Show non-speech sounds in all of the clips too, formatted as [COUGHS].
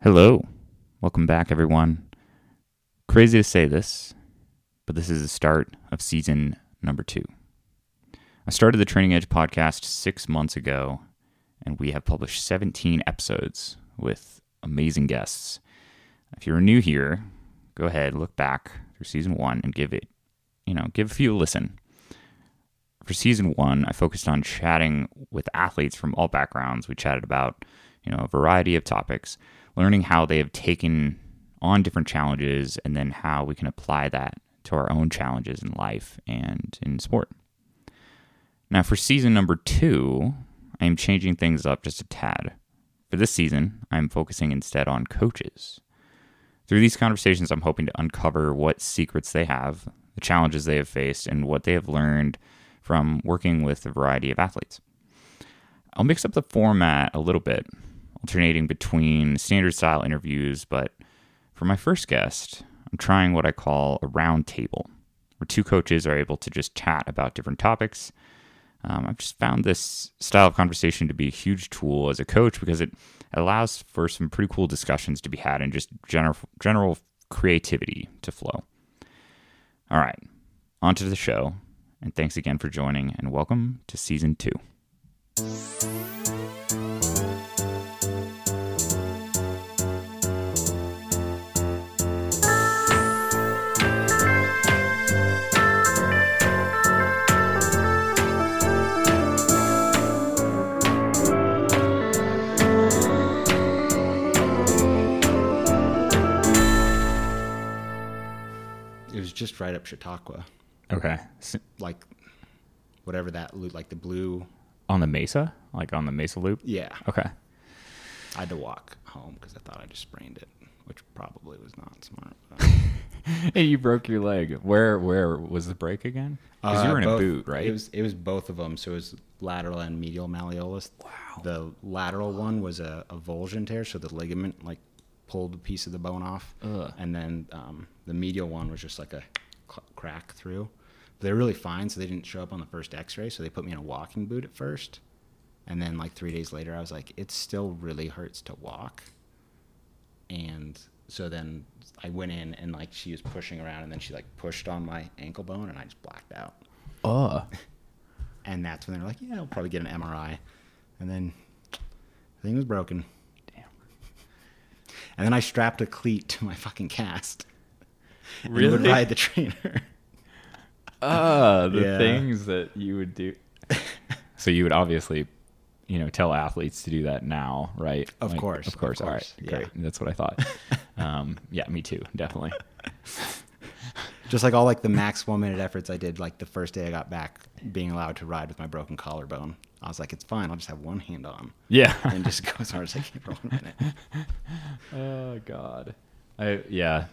Hello. Welcome back, everyone. Crazy to say this, but this is the start of season number two. I started the Training Edge podcast six months ago, and we have published 17 episodes with amazing guests. If you're new here, go ahead, look back through season one and give it, you know, give a few a listen. For season one, I focused on chatting with athletes from all backgrounds. We chatted about, you know, a variety of topics, learning how they have taken on different challenges and then how we can apply that to our own challenges in life and in sport. Now, for season number two, I am changing things up just a tad. For this season, I'm focusing instead on coaches. Through these conversations, I'm hoping to uncover what secrets they have, the challenges they have faced, and what they have learned from working with a variety of athletes. I'll mix up the format a little bit, alternating between standard style interviews, but for my first guest, I'm trying what I call a round table, where two coaches are able to just chat about different topics. Um, I've just found this style of conversation to be a huge tool as a coach because it allows for some pretty cool discussions to be had and just general general creativity to flow. All right, on to the show, and thanks again for joining, and welcome to season two. Just right up Chautauqua, Okay, like whatever that loop, like the blue. on the Mesa, like on the Mesa Loop. Yeah, Okay, I had to walk home because I thought I just sprained it, which probably was not smart. hey, [LAUGHS] you broke your leg. Where where was the break again? Because you Uh, were in both- a boot, right? It was it was both of them. So it was lateral and medial malleolus. Wow. The lateral one was a, a avulsion tear, so the ligament like pulled a piece of the bone off, Ugh. and then um, the medial one was just like a crack through. But they're really fine, so they didn't show up on the first X-ray. So they put me in a walking boot at first, and then like three days later, I was like, it still really hurts to walk. And so then I went in and like she was pushing around, and then she like pushed on my ankle bone, and I just blacked out. oh, [LAUGHS] And that's when they're like, yeah, we'll probably get an MRI. And then the thing was broken. And then I strapped a cleat to my fucking cast. And would ride the trainer. [LAUGHS] Ah, the Yeah. things that you would do. [LAUGHS] so you would obviously, you know, tell athletes to do that now, right? Of course, Of of course. All right. yeah. Great. That's what I thought. [LAUGHS] um, yeah, me too. Definitely. Just like all like the max one minute efforts I did like the first day I got back being allowed to ride with my broken collarbone. I was like, it's fine, I'll just have one hand on. Yeah. [LAUGHS] And just go as hard as I can for one minute. [LAUGHS] oh God. I yeah.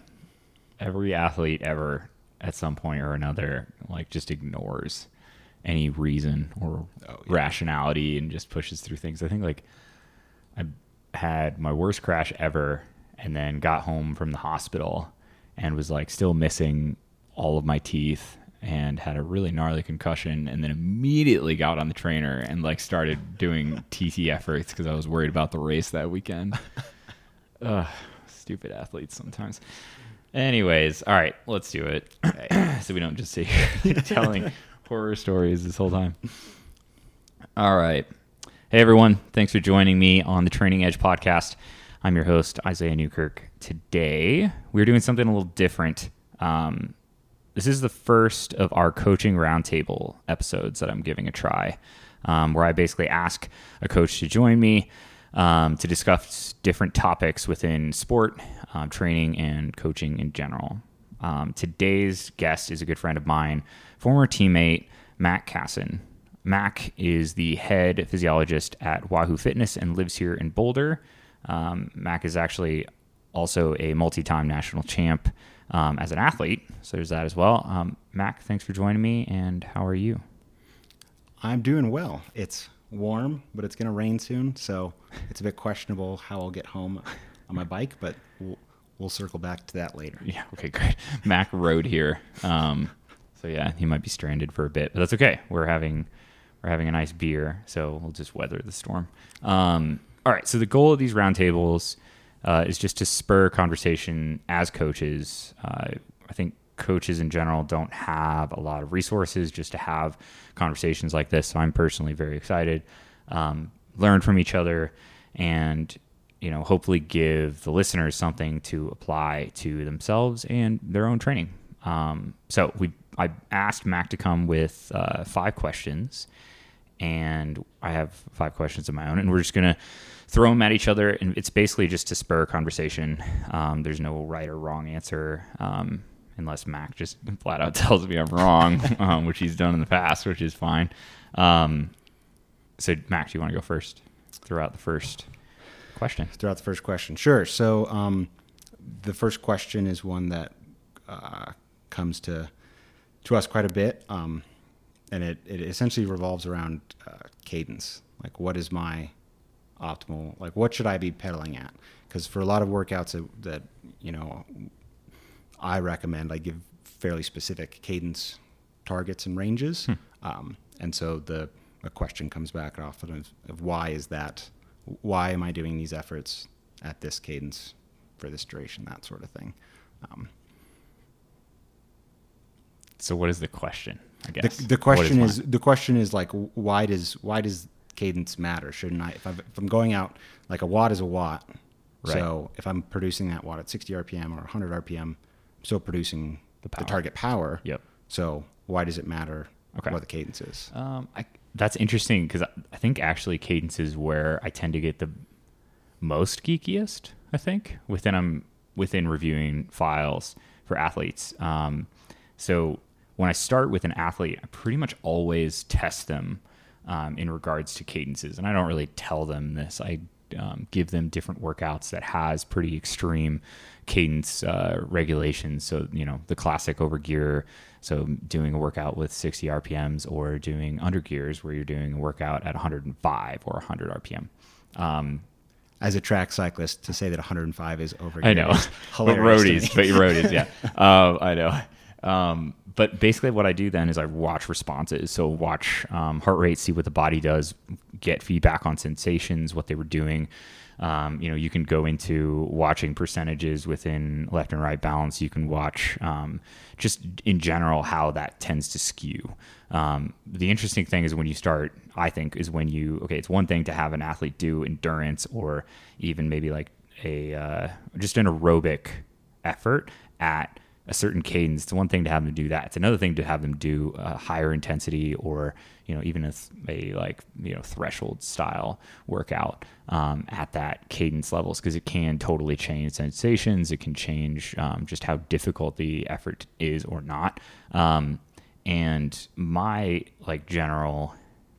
Every athlete ever at some point or another like just ignores any reason or Oh, yeah. rationality and just pushes through things. I think like I had my worst crash ever and then got home from the hospital and was like still missing all of my teeth and had a really gnarly concussion and then immediately got on the trainer and like started doing [LAUGHS] TT efforts because I was worried about the race that weekend. [LAUGHS] Ugh, stupid athletes sometimes. Anyways, all right, let's do it. [COUGHS] so we don't just sit here [LAUGHS] telling horror stories this whole time. All right. Hey, everyone. Thanks for joining me on the Training Edge podcast. I'm your host, Isaiah Newkirk. Today, we're doing something a little different. Um, this is the first of our coaching roundtable episodes that I'm giving a try, um, where I basically ask a coach to join me um, to discuss different topics within sport, um, training, and coaching in general. Um, today's guest is a good friend of mine, former teammate Mac Cassin. Mac is the head physiologist at Wahoo Fitness and lives here in Boulder. Um, Mac is actually also a multi-time national champ um, as an athlete, so there's that as well. Um, Mac, thanks for joining me. And how are you? I'm doing well. It's warm, but it's going to rain soon, so it's a bit questionable how I'll get home on my bike, but we'll, we'll circle back to that later. Yeah. Okay. Great. [LAUGHS] Mac rode here. Um, so yeah, he might be stranded for a bit, but that's okay. We're having we're having a nice beer, so we'll just weather the storm. Um, all right. So the goal of these roundtables uh, is just to spur conversation as coaches. Uh, I think coaches in general don't have a lot of resources just to have conversations like this. So I'm personally very excited. Um, learn from each other and you know hopefully give the listeners something to apply to themselves and their own training. Um, so we I asked Mac to come with uh, five questions, and I have five questions of my own, and we're just gonna throw them at each other, and it's basically just to spur conversation. Um, there's no right or wrong answer. Um, unless Mac just [LAUGHS] flat out [LAUGHS] tells me I'm wrong, um, which he's done in the past, which is fine. Um, so, Mac, do you want to go first throughout the first question? Throughout the first question, sure. So, um, the first question is one that uh, comes to to us quite a bit, um, and it, it essentially revolves around uh, cadence. Like, what is my optimal? Like, what should I be pedaling at? Because for a lot of workouts that, that you know I recommend, I give fairly specific cadence targets and ranges. Hmm. Um, and so the a question comes back often of, of why is that? Why am I doing these efforts at this cadence for this duration? That sort of thing. Um, So, what is the question? I the, guess the question is, mine? the question is like why does why does cadence matter? Shouldn't I if, i if I'm going out like a watt is a watt, Right. so if I'm producing that watt at 60 RPM or 100 RPM, I'm still producing The power. the, target power. Yep. So why does it matter Okay. what the cadence is? Um, I, that's interesting because I, think actually cadence is where I tend to get the most geekiest. I think within I'm within reviewing files for athletes. Um, so when I start with an athlete, I pretty much always test them um, in regards to cadences, and I don't really tell them this. I um, give them different workouts that has pretty extreme cadence uh, regulations. So you know the classic over gear. So doing a workout with 60 RPMs or doing under gears where you're doing a workout at 105 or 100 RPM. Um, As a track cyclist, to say that 105 is over. I know, but [LAUGHS] roadies, but roadies, yeah. um, [LAUGHS] I know. Um, but basically, what I do then is I watch responses. So watch um, heart rate, see what the body does, get feedback on sensations, what they were doing. Um, you know, you can go into watching percentages within left and right balance. You can watch um, just in general how that tends to skew. Um, the interesting thing is when you start, I think, is when you okay. It's one thing to have an athlete do endurance or even maybe like a uh, just an aerobic effort at a certain cadence. It's one thing to have them do that. It's another thing to have them do a higher intensity or you know even a, a like you know threshold style workout um, at that cadence levels because it can totally change sensations. It can change um, just how difficult the effort is or not. Um, and my like general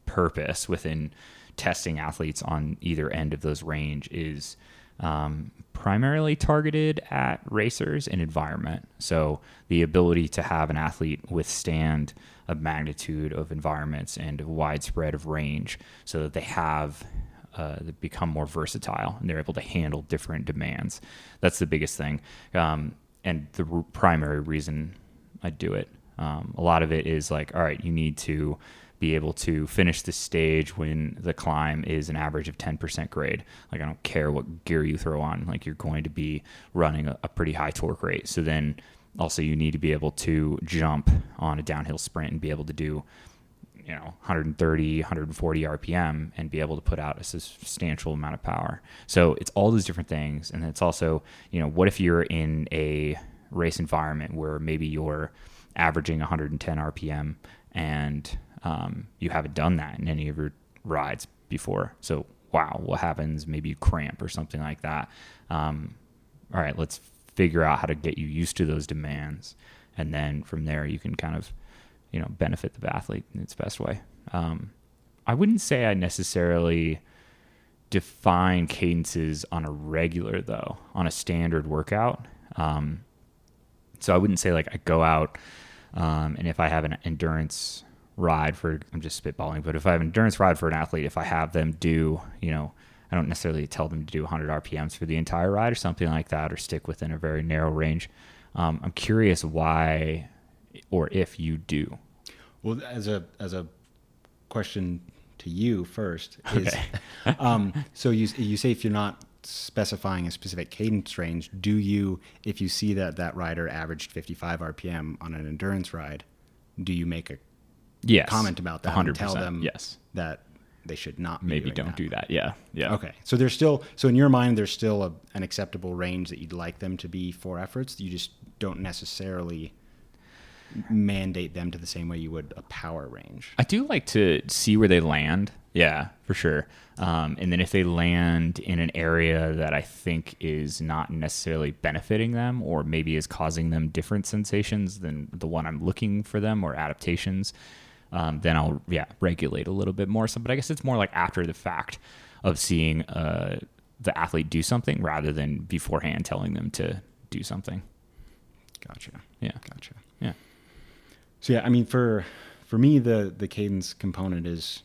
purpose within testing athletes on either end of those range is um, primarily targeted at racers and environment. So the ability to have an athlete withstand a magnitude of environments and a widespread of range, so that they have uh, become more versatile and they're able to handle different demands. That's the biggest thing, um, and the r- primary reason I do it. Um, a lot of it is like, all right, you need to be able to finish the stage when the climb is an average of 10% grade. Like, I don't care what gear you throw on, like, you're going to be running a, a pretty high torque rate. So then also, you need to be able to jump on a downhill sprint and be able to do you know 130 140 rpm and be able to put out a substantial amount of power so it's all those different things and it's also you know what if you're in a race environment where maybe you're averaging 110 rpm and um, you haven't done that in any of your rides before so wow what happens maybe you cramp or something like that um, all right let's figure out how to get you used to those demands and then from there you can kind of you know benefit the athlete in its best way. Um, I wouldn't say I necessarily define cadences on a regular though on a standard workout. Um, so I wouldn't say like I go out um, and if I have an endurance ride for I'm just spitballing, but if I have endurance ride for an athlete, if I have them do you know I don't necessarily tell them to do 100 RPMs for the entire ride or something like that, or stick within a very narrow range. Um, I'm curious why or if you do. Well, as a as a question to you first is, Okay. [LAUGHS] um, so you you say if you're not specifying a specific cadence range, do you, if you see that that rider averaged 55 RPM on an endurance ride, do you make a yes, comment about that and 100%. tell them yes, that they should not be maybe don't that? do that. Yeah, yeah. Okay, so there's still so in your mind there's still a, an acceptable range that you'd like them to be for efforts. You just don't necessarily mandate them to the same way you would a power range. I do like to see where they land. Yeah, for sure. Um, and then if they land in an area that I think is not necessarily benefiting them, or maybe is causing them different sensations than the one I'm looking for them, or adaptations, um, then I'll yeah regulate a little bit more. So, but I guess it's more like after the fact of seeing uh, the athlete do something rather than beforehand telling them to do something. Gotcha. Yeah, Gotcha. yeah, So yeah, I mean for for me the the cadence component is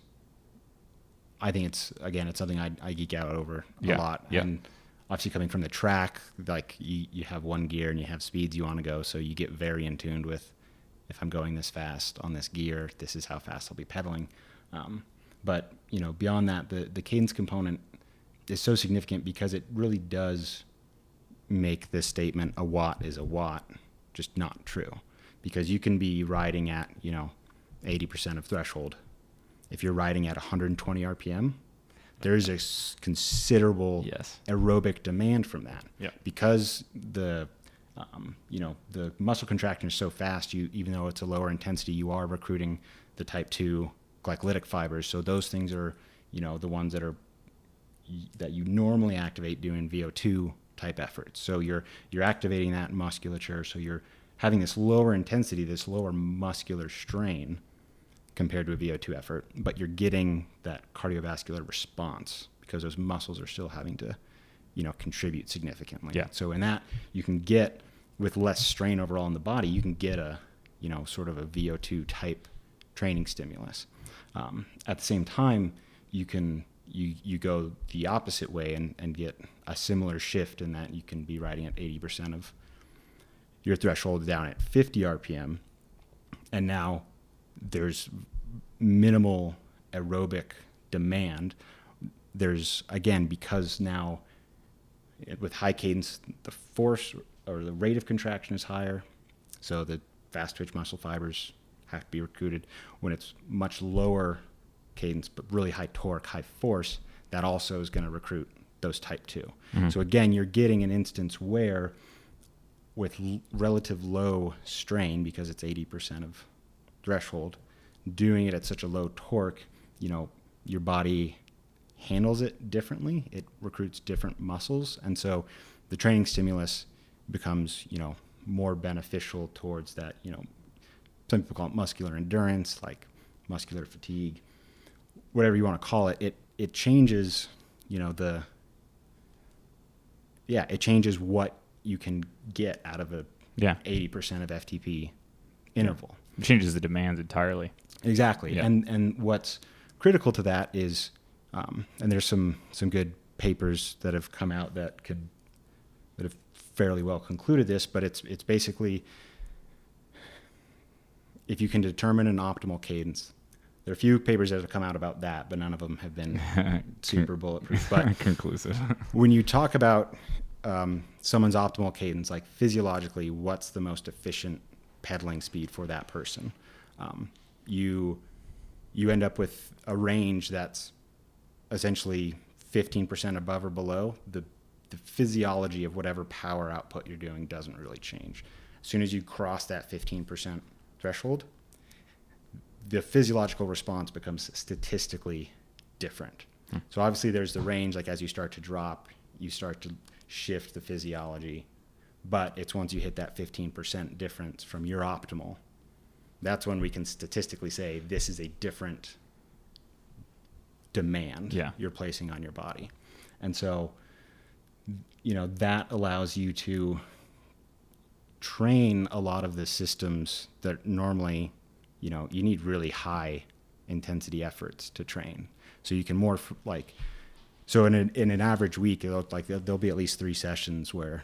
I think it's again it's something I, I geek out over a Yeah, lot. yeah. And obviously coming from the track, like you, you have one gear and you have speeds you want to go, so you get very in tuned with if I'm going this fast on this gear, this is how fast I'll be pedaling. Um, but you know, beyond that, the the cadence component is so significant because it really does make this statement a watt is a watt just not true because you can be riding at you know 80% of threshold if you're riding at 120 rpm there's a considerable Yes. aerobic demand from that Yeah. because the um, you know the muscle contraction is so fast you even though it's a lower intensity you are recruiting the type 2 glycolytic fibers so those things are you know the ones that are that you normally activate doing VO2 type efforts. So you're you're activating that musculature. So you're having this lower intensity, this lower muscular strain compared to a VO2 effort, but you're getting that cardiovascular response because those muscles are still having to, you know, contribute significantly. Yeah. So in that you can get with less strain overall in the body, you can get a, you know, sort of a VO2 type training stimulus. Um, at the same time, you can you you go the opposite way and, and get a similar shift in that you can be riding at 80% of your threshold down at 50 RPM, and now there's minimal aerobic demand. There's again because now with high cadence, the force or the rate of contraction is higher, so the fast twitch muscle fibers have to be recruited. When it's much lower cadence but really high torque, high force, that also is going to recruit those type 2. Mm-hmm. So again, you're getting an instance where with l- relative low strain because it's 80% of threshold, doing it at such a low torque, you know, your body handles it differently. It recruits different muscles, and so the training stimulus becomes, you know, more beneficial towards that. You know, some people call it muscular endurance, like muscular fatigue, whatever you want to call it. It it changes, you know, the yeah, it changes what you can get out of a Yeah. 80% of FTP interval. It changes the demands entirely. Exactly. Yeah. And and what's critical to that is, um, and there's some some good papers that have come out that could that have fairly well concluded this, but it's it's basically if you can determine an optimal cadence. There are a few papers that have come out about that, but none of them have been [LAUGHS] super bulletproof. But Conclusive. [LAUGHS] when you talk about um, someone's optimal cadence, like physiologically, what's the most efficient pedaling speed for that person? Um, you you end up with a range that's essentially 15% above or below. The the physiology of whatever power output you're doing doesn't really change. As soon as you cross that 15% threshold, the physiological response becomes statistically different. Hmm. So obviously there's the range like as you start to drop, you start to shift the physiology, but it's once you hit that 15% difference from your optimal, that's when we can statistically say this is a different demand Yeah. you're placing on your body. And so you know that allows you to train a lot of the systems that normally you know you need really high intensity efforts to train so you can more f- like so in, a, in an average week it'll, like there'll, there'll be at least three sessions where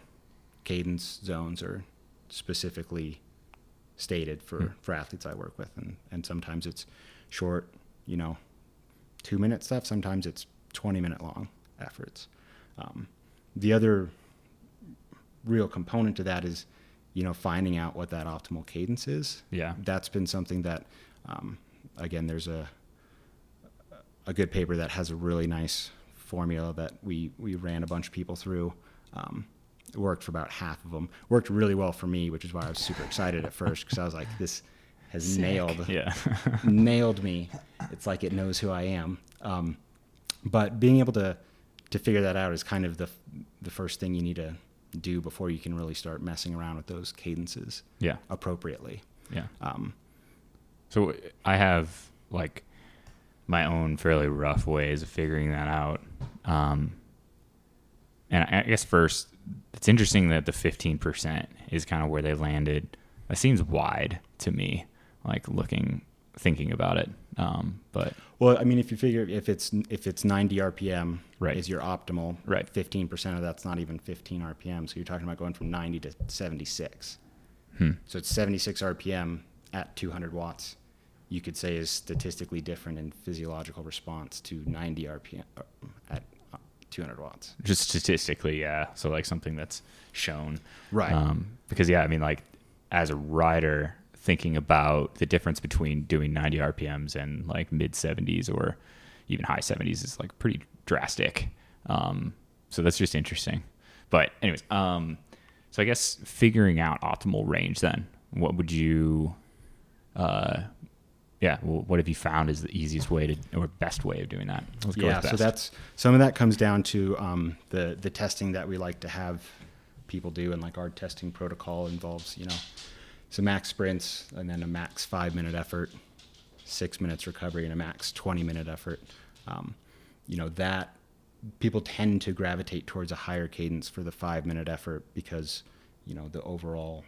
cadence zones are specifically stated for, hmm. for athletes I work with and, and sometimes it's short you know two minute stuff sometimes it's 20 minute long efforts um, the other real component to that is, you know, finding out what that optimal cadence is. Yeah. That's been something that, um, again, there's a a good paper that has a really nice formula that we we ran a bunch of people through. Um, it worked for about half of them. Worked really well for me, which is why I was super excited at first because I was like, this has Sick. nailed Yeah. [LAUGHS] nailed me. It's like it knows who I am. Um, but being able to to figure that out is kind of the the first thing you need to do before you can really start messing around with those cadences yeah. appropriately. Yeah. Um, So I have like my own fairly rough ways of figuring that out. Um, and I I guess first, it's interesting that the 15% is kind of where they landed. That seems wide to me, like looking, thinking about it. Um, but well, I mean, if you figure if it's if it's 90 RPM Right. is your optimal, Right. 15% of that's not even 15 RPM. So you're talking about going from 90 to 76. hmm, So it's 76 RPM at 200 watts. You could say is statistically different in physiological response to 90 RPM uh, at uh, 200 watts. just statistically, yeah. So like something that's shown. Right. Um, because yeah, I mean, like as a rider, thinking about the difference between doing 90 RPMs and like mid 70s or even high 70s is like pretty drastic. Um, so that's just interesting. But anyways, um, so I guess figuring out optimal range then, what would you, uh, yeah, well, what have you found is the easiest way to or best way of doing that? Let's go yeah, so that's some of that comes down to um, the the testing that we like to have people do, and like our testing protocol involves, you know, some max sprints and then a max five minute effort, six minutes recovery, and a max twenty minute effort. Um, you know that people tend to gravitate towards a higher cadence for the five minute effort because you know the overall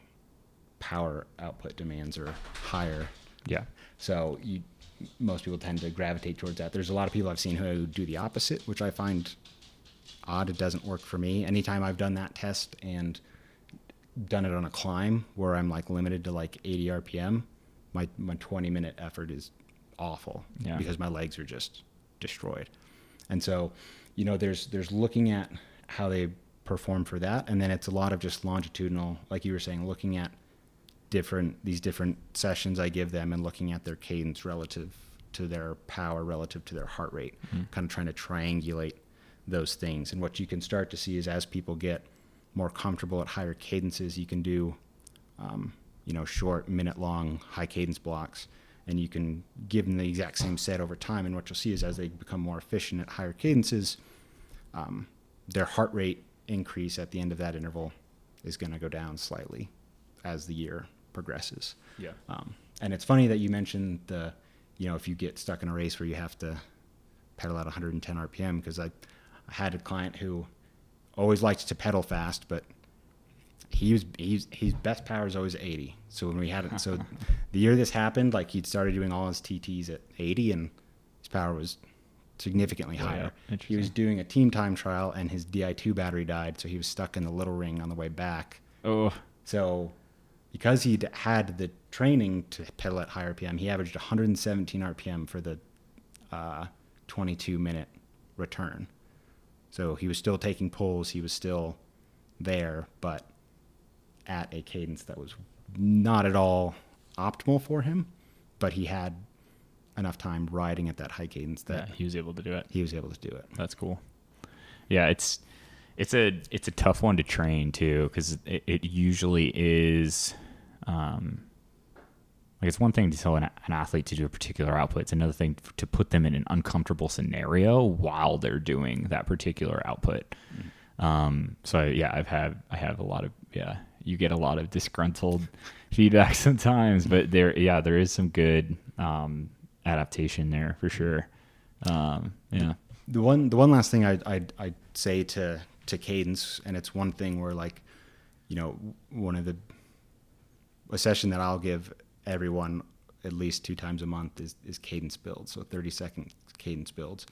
power output demands are higher yeah, so you, most people tend to gravitate towards that. There's a lot of people I've seen who do the opposite, which I find odd. It doesn't work for me. Anytime I've done that test and done it on a climb where I'm like limited to like 80 RPM, my my 20 minute effort is awful Yeah. because my legs are just destroyed. And so, you know, there's there's looking at how they perform for that, and then it's a lot of just longitudinal, like you were saying, looking at different these different sessions I give them and looking at their cadence relative to their power relative to their heart rate, mm-hmm. kind of trying to triangulate those things. And what you can start to see is as people get more comfortable at higher cadences, you can do um, you know short minute long high cadence blocks and you can give them the exact same set over time and what you'll see is as they become more efficient at higher cadences um, their heart rate increase at the end of that interval is going to go down slightly as the year progresses. Yeah, um, and it's funny that you mentioned the, you know, if you get stuck in a race where you have to pedal at 110 RPM, because I, I had a client who always liked to pedal fast, but he was he's his best power is always 80. So when we had it, so [LAUGHS] the year this happened, like he'd started doing all his TTs at 80, and his power was significantly higher. He was doing a team time trial, and his Di2 battery died, so he was stuck in the little ring on the way back. Oh, So, because he'd had the training to pedal at higher RPM, he averaged 117 RPM for the uh, 22 minute return. So he was still taking pulls, he was still there, but at a cadence that was not at all optimal for him. But he had enough time riding at that high cadence yeah, that he was able to do it. he was able to do it. That's cool. Yeah, it's it's a it's a tough one to train too because it, it usually is. Um, like it's one thing to tell an, an athlete to do a particular output. It's another thing to put them in an uncomfortable scenario while they're doing that particular output. Um, so yeah, I've had I have a lot of yeah. You get a lot of disgruntled [LAUGHS] feedback sometimes, but there yeah there is some good um, adaptation there for sure. Um, yeah. the one the one last thing I'd, I'd I'd say to to cadence, and it's one thing where like, you know, one of the a session that I'll give everyone at least two times a month is, is cadence builds, so thirty second cadence builds.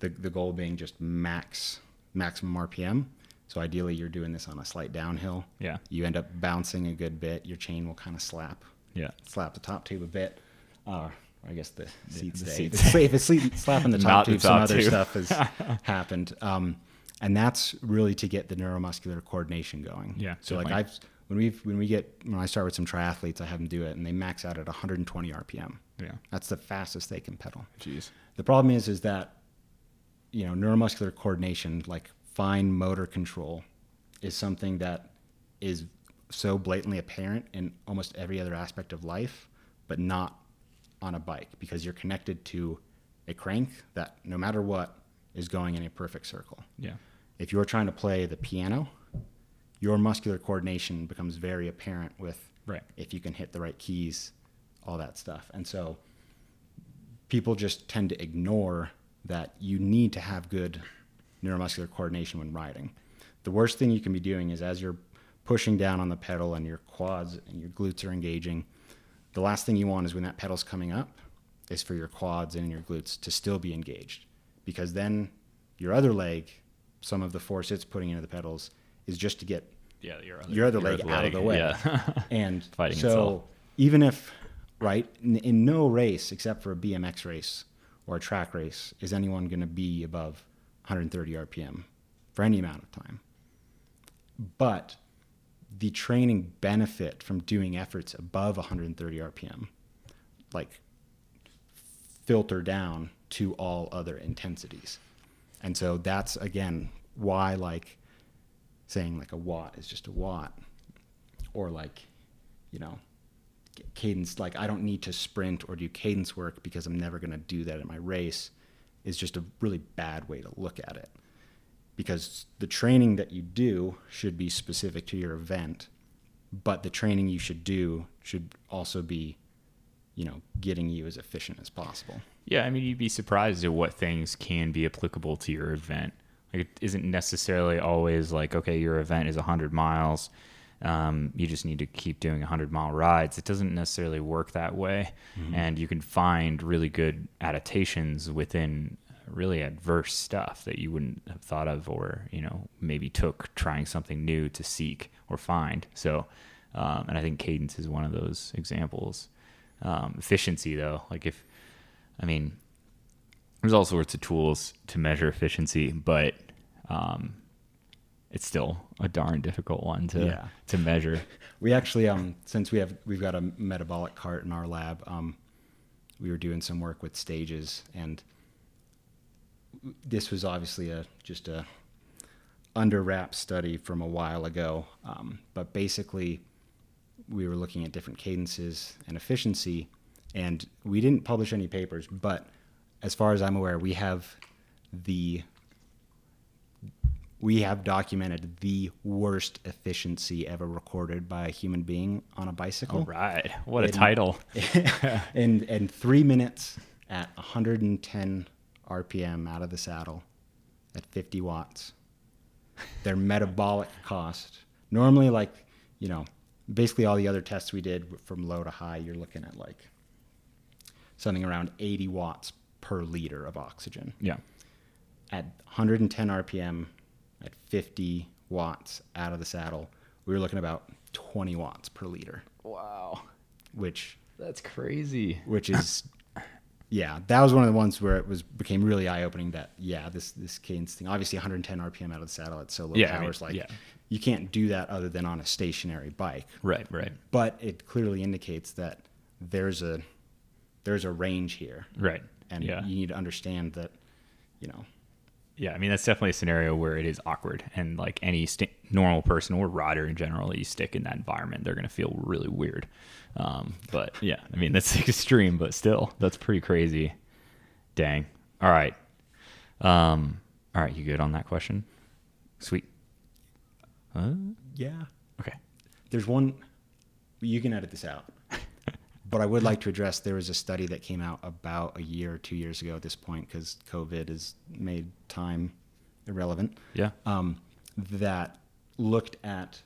The the goal being just max maximum RPM. So ideally, you're doing this on a slight downhill. Yeah. You end up bouncing a good bit. Your chain will kind of slap Yeah. slap the top tube a bit. Uh, I guess the seats the stay. If it's, slapping the top Not the tube, some top other stuff has [LAUGHS] happened. Um, and that's really to get the neuromuscular coordination going. Yeah, So like. I've when we when we get when I start with some triathletes, I have them do it, and they max out at 120 RPM. Yeah. That's the fastest they can pedal. Jeez. The problem is, is that you know neuromuscular coordination, like fine motor control, is something that is so blatantly apparent in almost every other aspect of life, but not on a bike because you're connected to a crank that no matter what is going in a perfect circle. Yeah. If you're trying to play the piano, your muscular coordination becomes very apparent with Right. if you can hit the right keys, all that stuff. And so people just tend to ignore that you need to have good neuromuscular coordination when riding. The worst thing you can be doing is as you're pushing down on the pedal and your quads and your glutes are engaging, the last thing you want is when that pedal's coming up is for your quads and your glutes to still be engaged because then your other leg, some of the force it's putting into the pedals is just to get Yeah. Your other, your other leg out of the way. Yeah. [LAUGHS] And Fighting so itself. even if right in, in no race except for a BMX race or a track race is anyone going to be above 130 RPM for any amount of time. But the training benefit from doing efforts above 130 RPM, like filter down to all other intensities. And so that's again why like saying like a watt is just a watt or like you know cadence like I don't need to sprint or do cadence work because I'm never going to do that in my race is just a really bad way to look at it. Because the training that you do should be specific to your event, but the training you should do should also be you know getting you as efficient as possible. Yeah, I mean, you'd be surprised at what things can be applicable to your event. Like, it isn't necessarily always like, okay, your event is 100 miles. Um, you just need to keep doing 100 mile rides. It doesn't necessarily work that way. And you can find really good adaptations within really adverse stuff that you wouldn't have thought of or, you know, maybe took trying something new to seek or find. So, um, and I think cadence is one of those examples. Um, efficiency, though, like if, I mean, there's all sorts of tools to measure efficiency, but um, it's still a darn difficult one to Yeah. to measure. [LAUGHS] We actually, um, since we have we've got a metabolic cart in our lab, um, we were doing some work with stages, and this was obviously a just a under wrap study from a while ago. Um, but basically, we were looking at different cadences and efficiency, and we didn't publish any papers. But as far as I'm aware, we have the we have documented the worst efficiency ever recorded by a human being on a bicycle. All right, what a In- title! [LAUGHS] in in three minutes at 110 RPM out of the saddle at 50 watts. Their [LAUGHS] metabolic cost normally like you know basically all the other tests we did from low to high you're looking at like something around 80 watts per liter of oxygen. Yeah, at 110 RPM at 50 watts out of the saddle we were looking about 20 watts per liter. Wow, which that's crazy. which is yeah that was one of the ones where it was became really eye-opening that yeah this this cadence thing. Obviously 110 rpm out of the saddle at so low Yeah, I mean, powers like yeah. you can't do that other than on a stationary bike. Right, right, but it clearly indicates that there's a there's a range here. Right. And yeah, you need to understand that you know yeah. I mean, that's definitely a scenario where it is awkward, and like any st- normal person or rider in general, you stick in that environment, they're gonna feel really weird. Um, but yeah, I mean, that's [LAUGHS] extreme, but still, that's pretty crazy. Dang. All right. Um, all right, you good on that question? Sweet. Huh? yeah Okay. there's one you can edit this out but i would like to address there was a study that came out about a year or two years ago at this point because covid has made time irrelevant. Yeah. um, that looked at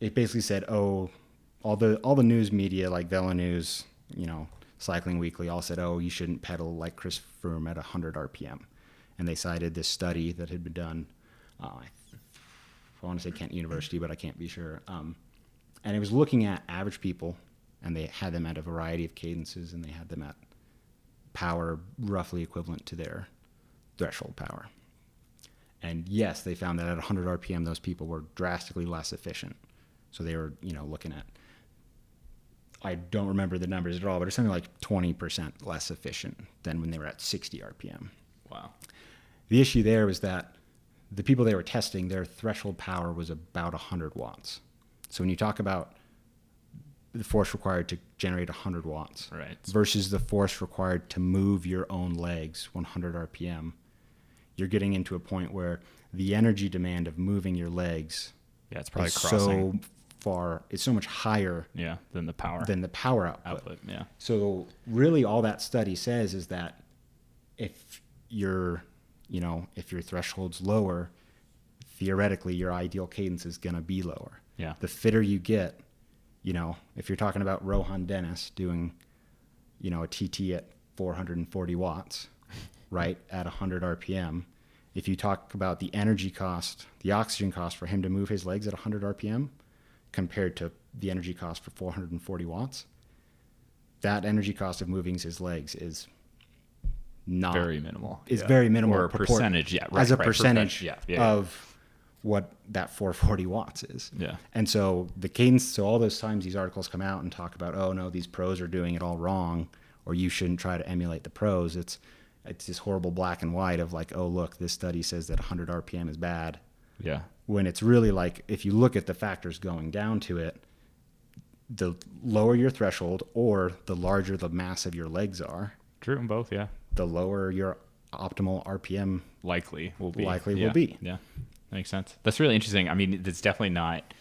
it basically said oh all the all the news media like Velo News you know Cycling Weekly all said oh you shouldn't pedal like Chris Froome at 100 RPM and they cited this study that had been done uh, I, I want to say Kent University but I can't be sure. Um, and it was looking at average people and they had them at a variety of cadences and they had them at power roughly equivalent to their threshold power And yes, they found that at 100 RPM, those people were drastically less efficient. So they were, you know, looking at, I don't remember the numbers at all, but it's something like 20% less efficient than when they were at 60 RPM. Wow. The issue there was that the people they were testing, their threshold power was about 100 watts. So when you talk about the force required to generate 100 watts Right. versus the force required to move your own legs 100 RPM, you're getting into a point where the energy demand of moving your legs Yeah, it's probably so far, it's so much higher yeah, than the power than the power output. output. Yeah. So really, all that study says is that if your, you know, if your threshold's lower, theoretically your ideal cadence is going to be lower. Yeah. The fitter you get, you know, if you're talking about Rohan Dennis doing, you know, a TT at 440 watts, [LAUGHS] right at 100 RPM. If you talk about the energy cost, the oxygen cost for him to move his legs at 100 RPM compared to the energy cost for 440 watts, that energy cost of moving his legs is not Very minimal. is yeah. very minimal Or a percentage. Yeah. Right, as a right, percentage Yeah. yeah, yeah. of what that 440 watts is. Yeah. And so the cadence, so all those times these articles come out and talk about, oh no, these pros are doing it all wrong, or you shouldn't try to emulate the pros. It's it's this horrible black and white of like, oh look, this study says that 100 RPM is bad, Yeah. when it's really like if you look at the factors going down to it, the lower your threshold or the larger the mass of your legs are, True in both. Yeah. the lower your optimal RPM likely will be Likely will be. yeah that makes sense that's really interesting i mean it's definitely not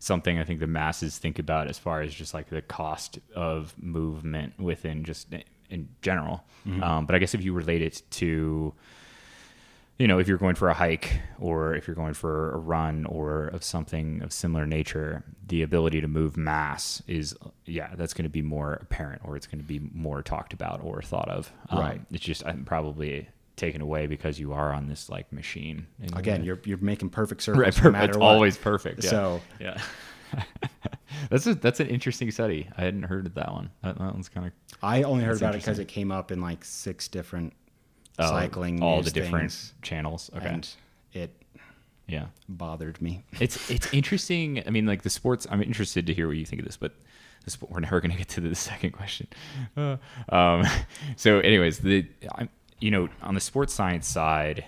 something i think the masses think about as far as just like the cost of movement within just in general Mm-hmm. um, but i guess if you relate it to you know if you're going for a hike or if you're going for a run or of something of similar nature the ability to move mass is yeah that's going to be more apparent or it's going to be more talked about or thought of Um, Right. it's just I'm probably taken away because you are on this like machine Again, you're you're making perfect circles right no matter it's what. always perfect yeah. So- yeah [LAUGHS] that's a, that's an interesting study i hadn't heard of that one that, that one's kind of I only heard about it because it came up in like six different Oh, cycling all the different channels okay and it yeah bothered me. it's it's interesting. I mean, like the sports. I'm interested to hear what you think of this, but we're never going to get to the [LAUGHS] second question. Uh, um, [LAUGHS] so, anyways, the I'm, you know on the sports science side,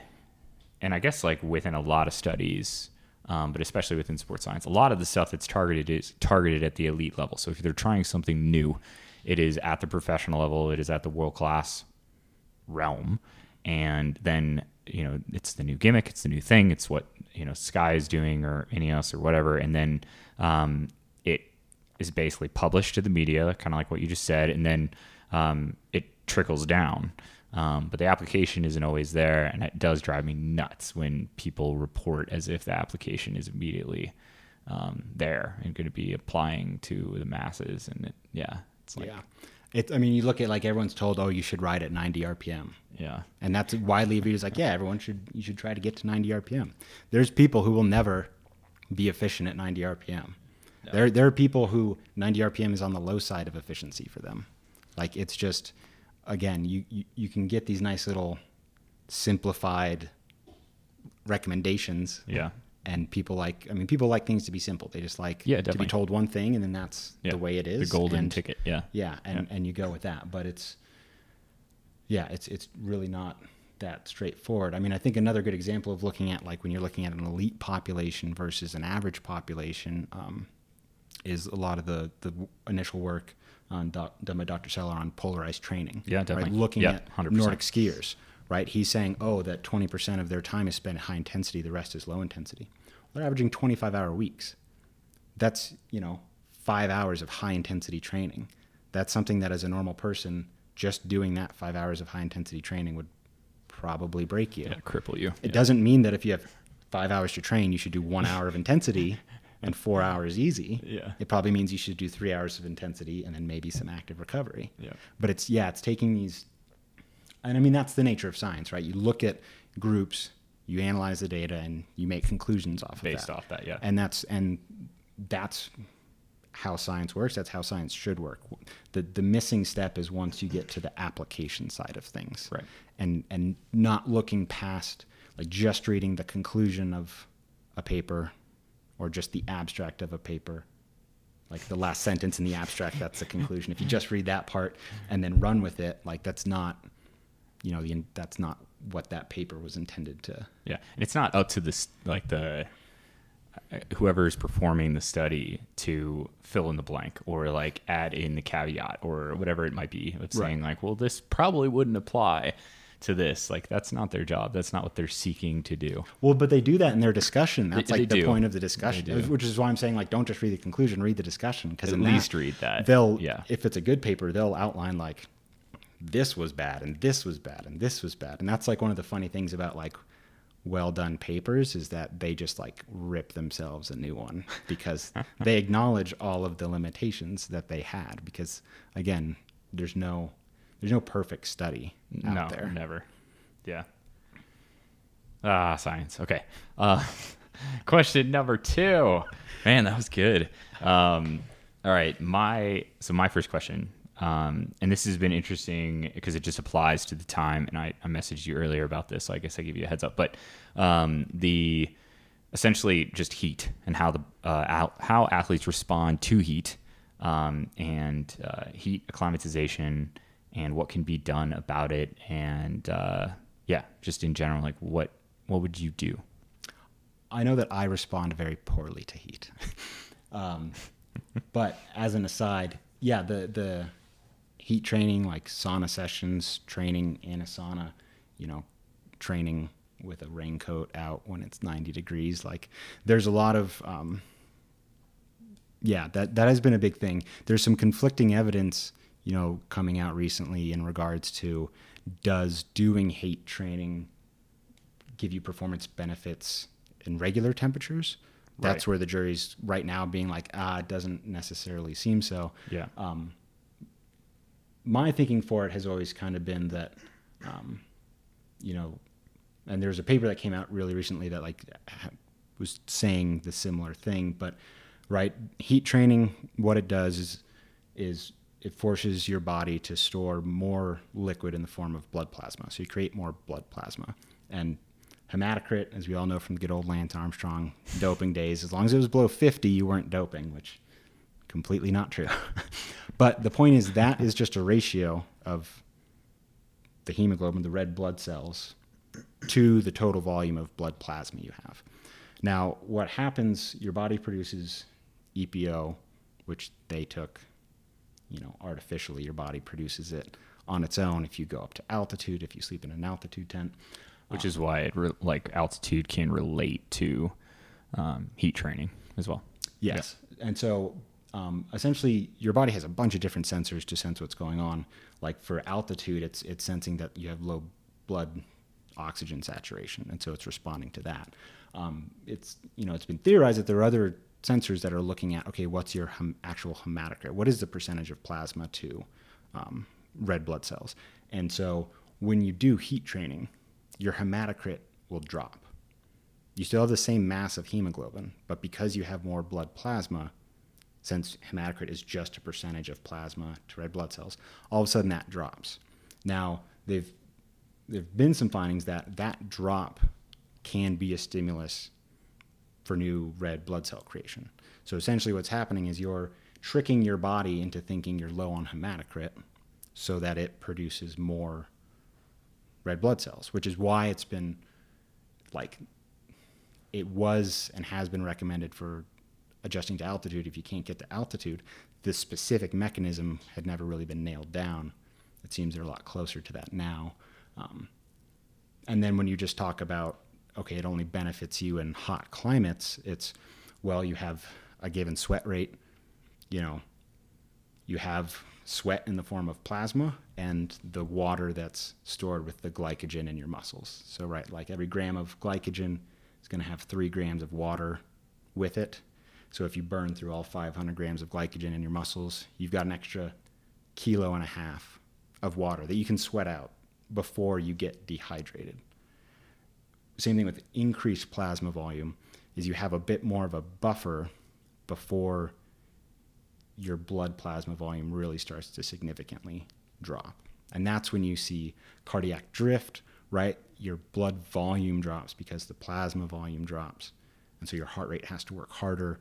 and I guess like within a lot of studies, um, but especially within sports science, a lot of the stuff that's targeted is targeted at the elite level. So if they're trying something new, it is at the professional level. It is at the world class realm and then you know it's the new gimmick it's the new thing it's what you know sky is doing or Ineos or whatever and then um, it is basically published to the media kind of like what you just said and then um, it trickles down um, but the application isn't always there and it does drive me nuts when people report as if the application is immediately um, there and going to be applying to the masses and it, yeah it's like yeah, it. I mean, you look at like everyone's told, oh, you should ride at 90 RPM, yeah and that's widely viewed as like, yeah, everyone should you should try to get to 90 RPM. There's people who will never be efficient at 90 RPM. There there are people who 90 RPM is on the low side of efficiency for them. Like it's just, again, you you, you can get these nice little simplified recommendations. Yeah. And people like i mean people like things to be simple. They just like Yeah, to be told one thing and then that's Yeah, the way it is. the golden and, ticket. Yeah. Yeah and and you go with that. But it's yeah it's it's really not that straightforward. I mean i think another good example of looking at like when you're looking at an elite population versus an average population um, is a lot of the the initial work on doc, done by dr Seiler on polarized training Yeah, right? definitely. looking Yeah, at 100%. nordic skiers right he's saying oh that 20% of their time is spent at high intensity the rest is low intensity they're averaging 25 hour weeks that's you know five hours of high intensity training that's something that as a normal person just doing that five hours of high intensity training would probably break you yeah cripple you it yeah. doesn't mean that if you have five hours to train you should do one hour of intensity and four hours easy Yeah. it probably means you should do three hours of intensity and then maybe some active recovery. Yeah. but it's yeah it's taking these and i mean that's the nature of science right? You look at groups you analyze the data and you make conclusions off of based that. off that yeah. And that's and that's how science works. That's how science should work. The the missing step is once you get to the application side of things. Right. and and not looking past like just reading the conclusion of a paper or just the abstract of a paper. Like the last sentence in the abstract that's the conclusion. If you just read that part and then run with it like that's not you know the, that's not what that paper was intended to. Yeah, and it's not up to this like the uh, whoever is performing the study to fill in the blank or like add in the caveat or whatever it might be of saying like, well, this probably wouldn't apply to this. Like that's not their job. That's not what they're seeking to do. Well, but they do that in their discussion. That's They- like they the do. point of the discussion, which is why I'm saying like don't just read the conclusion, read the discussion because At least read that. They'll Yeah. if it's a good paper, they'll outline like this was bad and this was bad and this was bad, and that's like one of the funny things about like well done papers is that they just like rip themselves a new one [LAUGHS] because they acknowledge all of the limitations that they had because again there's no there's no perfect study out no, there never. Yeah. Ah, science. Okay. Uh, [LAUGHS] question number two. Man, that was good. Um, all right, my so my first question, um, and this has been interesting because it just applies to the time. And I, I messaged you earlier about this, so I guess I give you a heads up. But um, the essentially just heat and how the uh, how, how athletes respond to heat um, and uh, heat acclimatization and what can be done about it and uh, yeah just in general like what what would you do I know that I respond very poorly to heat. [LAUGHS] um, but as an aside, yeah, the the heat training, like sauna sessions, training in a sauna, you know, training with a raincoat out when it's 90 degrees, like there's a lot of um, yeah, that that has been a big thing. There's some conflicting evidence, you know, coming out recently in regards to does doing heat training give you performance benefits in regular temperatures? That's Right. where the jury's right now being like, ah, it doesn't necessarily seem so. yeah Um, my thinking for it has always kind of been that, um, you know, and there's a paper that came out really recently that like ha- was saying the similar thing, but right, heat training, what it does is, is it forces your body to store more liquid in the form of blood plasma. So you create more blood plasma. And hematocrit, as we all know from the good old Lance Armstrong doping days, as long as it was below 50, you weren't doping, which completely not true. [LAUGHS] but the point is that is just a ratio of the hemoglobin, the red blood cells, to the total volume of blood plasma you have. Now, what happens, your body produces EPO, which they took, you know, artificially. Your body produces it on its own if you go up to altitude, if you sleep in an altitude tent. which is why it re- like altitude can relate to um, heat training as well Yes. And so um, essentially, your body has a bunch of different sensors to sense what's going on. Like for altitude, it's it's sensing that you have low blood oxygen saturation, and so it's responding to that. Um, it's you know it's been theorized that there are other sensors that are looking at okay, what's your actual hematocrit? What is the percentage of plasma to um, red blood cells? And so when you do heat training, your hematocrit will drop you still have the same mass of hemoglobin, but because you have more blood plasma, since hematocrit is just a percentage of plasma to red blood cells, all of a sudden that drops. Now, they've there've been some findings that that drop can be a stimulus for new red blood cell creation. So essentially what's happening is you're tricking your body into thinking you're low on hematocrit so that it produces more red blood cells, which is why it's been like it was and has been recommended for adjusting to altitude if you can't get to altitude. This specific mechanism had never really been nailed down. It seems they're a lot closer to that now. Um, and then when you just talk about, okay, it only benefits you in hot climates, it's, well, you have a given sweat rate, you know, you have sweat in the form of plasma and the water that's stored with the glycogen in your muscles. So, right, like every gram of glycogen is going to have three grams of water with it. So, if you burn through all 500 grams of glycogen in your muscles, you've got an extra kilo and a half of water that you can sweat out before you get dehydrated. Same thing with increased plasma volume is you have a bit more of a buffer before your blood plasma volume really starts to significantly drop. And that's when you see cardiac drift, right? Your blood volume drops because the plasma volume drops. And so your heart rate has to work harder.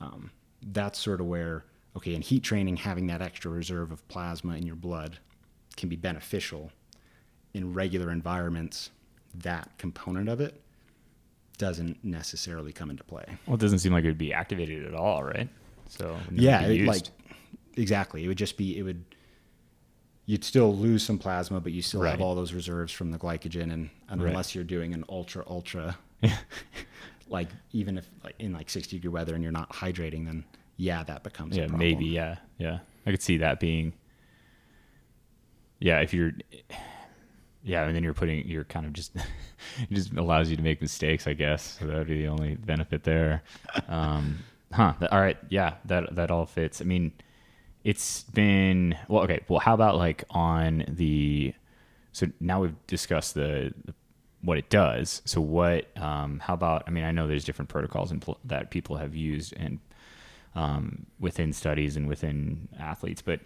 Um, that's sort of where, okay, in heat training, having that extra reserve of plasma in your blood can be beneficial. In regular environments, that component of it doesn't necessarily come into play. Well, it doesn't seem like it would be activated at all, right? So yeah, it, like exactly. It would just be it would. You'd still lose some plasma, but you still have all those reserves from the glycogen, and, and Right. unless you're doing an ultra ultra, [LAUGHS] like even if like in like sixty degree weather and you're not hydrating, then yeah, that becomes a yeah, problem. maybe, yeah, yeah. I could see that being. Yeah, if you're, yeah, and then you're putting, you're kind of just, [LAUGHS] it just allows you to make mistakes, I guess. So that would be the only benefit there. Um, [LAUGHS] huh. All right. Yeah, that that all fits. I mean, it's been well. Okay. Well, how about like on the? So now we've discussed the, the what it does. So what? Um, how about? I mean, I know there's different protocols pl- that people have used and um, within studies and within athletes, but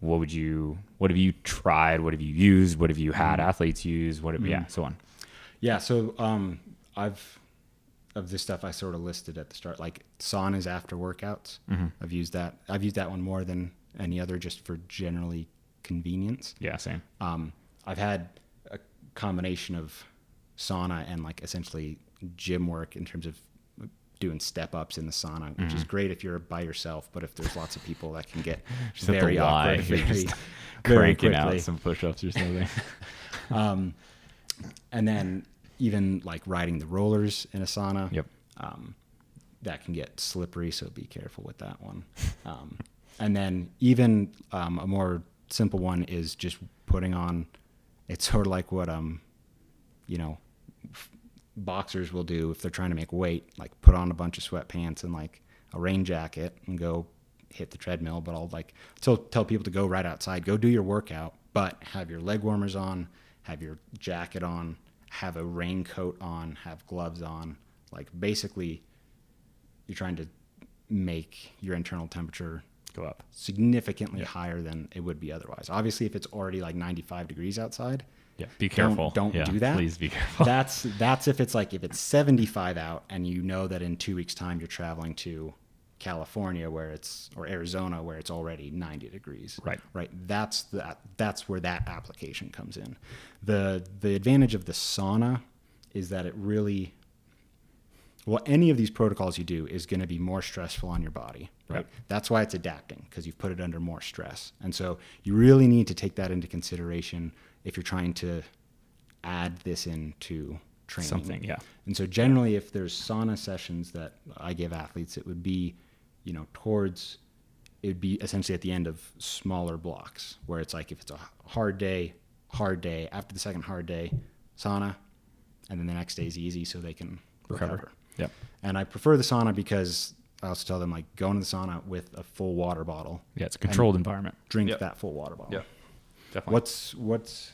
what would you? What have you tried? What have you used? What have you had athletes use? What? Have, Yeah, so on. Yeah, so um, I've of this stuff I sort of listed at the start, like saunas after workouts. Mm-hmm. I've used that. I've used that one more than any other, just for generally convenience. Yeah, same. Um, I've had a combination of sauna and like essentially gym work in terms of doing step ups in the sauna, which Mm-hmm. is great if you're by yourself, but if there's lots of people, that can get [LAUGHS] very awkward. [LAUGHS] Very, Cranking quickly. out some push-ups or something. [LAUGHS] Um, and then even like riding the rollers in a sauna. Yep. Um, that can get slippery, so be careful with that one. Um, and then even um, a more simple one is just putting on. It's sort of like what um, you know, f- boxers will do if they're trying to make weight, like put on a bunch of sweatpants and like a rain jacket and go hit the treadmill. But I'll like tell tell people to go right outside, go do your workout, but have your leg warmers on, have your jacket on, have a raincoat on, have gloves on. Like basically, you're trying to make your internal temperature Go up. significantly higher than it would be otherwise. Obviously, if it's already like 95 degrees outside, Yeah, be don't- careful. Don't, Yeah, do that. Please be careful. [LAUGHS] That's that's if it's like if it's 75 out and you know that in two weeks' time you're traveling to California where it's or Arizona where it's already 90 degrees. Right. Right. That's that. That's where that application comes in. the The advantage of the sauna is that it really well any of these protocols you do is going to be more stressful on your body right Yep. that's why it's adapting because you've put it under more stress and so you really need to take that into consideration if you're trying to add this into training Something, yeah. and so generally if there's sauna sessions that i give athletes it would be you know towards it would be essentially at the end of smaller blocks where it's like if it's a hard day hard day after the second hard day sauna and then the next day is easy so they can Recover. recover. Yep. And I prefer the sauna because I also tell them like go into the sauna with a full water bottle. Yeah, it's a controlled environment. Drink Yep. that full water bottle. Yep. Definitely. What's what's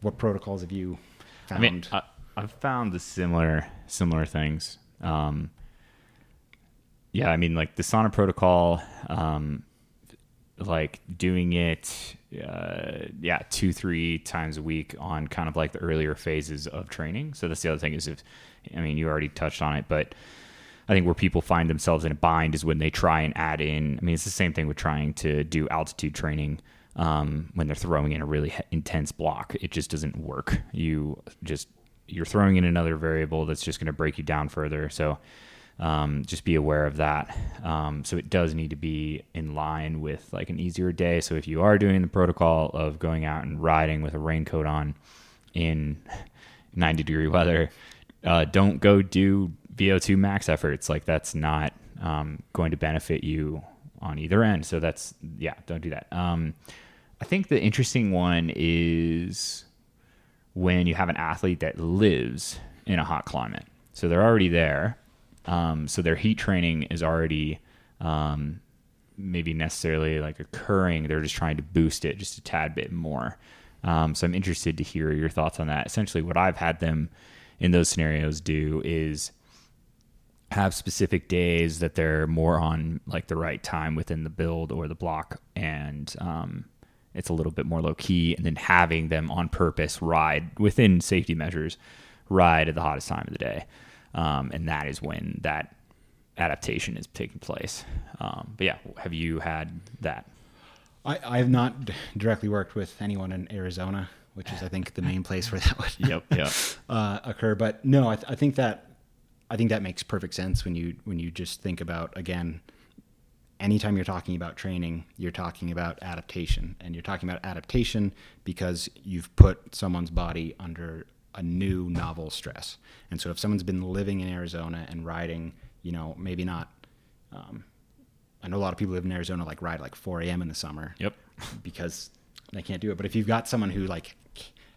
what protocols have you I found? mean, I, I've found the similar similar things. Um, yeah, I mean, like the sauna protocol, um, like doing it, uh, yeah, two three times a week on kind of like the earlier phases of training. So that's the other thing is if, I mean, you already touched on it, but I think where people find themselves in a bind is when they try and add in. I mean, it's the same thing with trying to do altitude training um, when they're throwing in a really intense block. It just doesn't work. You just you're throwing in another variable that's just going to break you down further. So um, just be aware of that. Um, so it does need to be in line with like an easier day. So if you are doing the protocol of going out and riding with a raincoat on in 90 degree weather, uh, don't go do VO2 max efforts. Like that's not um, going to benefit you on either end. So that's yeah, don't do that. I think the interesting one is when you have an athlete that lives in a hot climate. So they're already there. Um, so their heat training is already um, maybe necessarily like occurring. They're just trying to boost it just a tad bit more. Um, so I'm interested to hear your thoughts on that. Essentially, what I've had them in those scenarios do is have specific days that they're more on like the right time within the build or the block and um, it's a little bit more low key, and then having them on purpose ride within safety measures, ride at the hottest time of the day, um, and that is when that adaptation is taking place. Um, but yeah, have you had that? I, I have not d- directly worked with anyone in Arizona, which is I think the main place where that would [LAUGHS] Yep, yep. [LAUGHS] uh, occur. But no, I, th- I think that I think that makes perfect sense when you when you just think about again. Anytime you're talking about training, you're talking about adaptation, and you're talking about adaptation because you've put someone's body under a new novel stress. And so, if someone's been living in Arizona and riding, you know, maybe not. Um, I know a lot of people live in Arizona like ride like 4 a.m. in the summer Yep. [LAUGHS] because they can't do it. But if you've got someone who like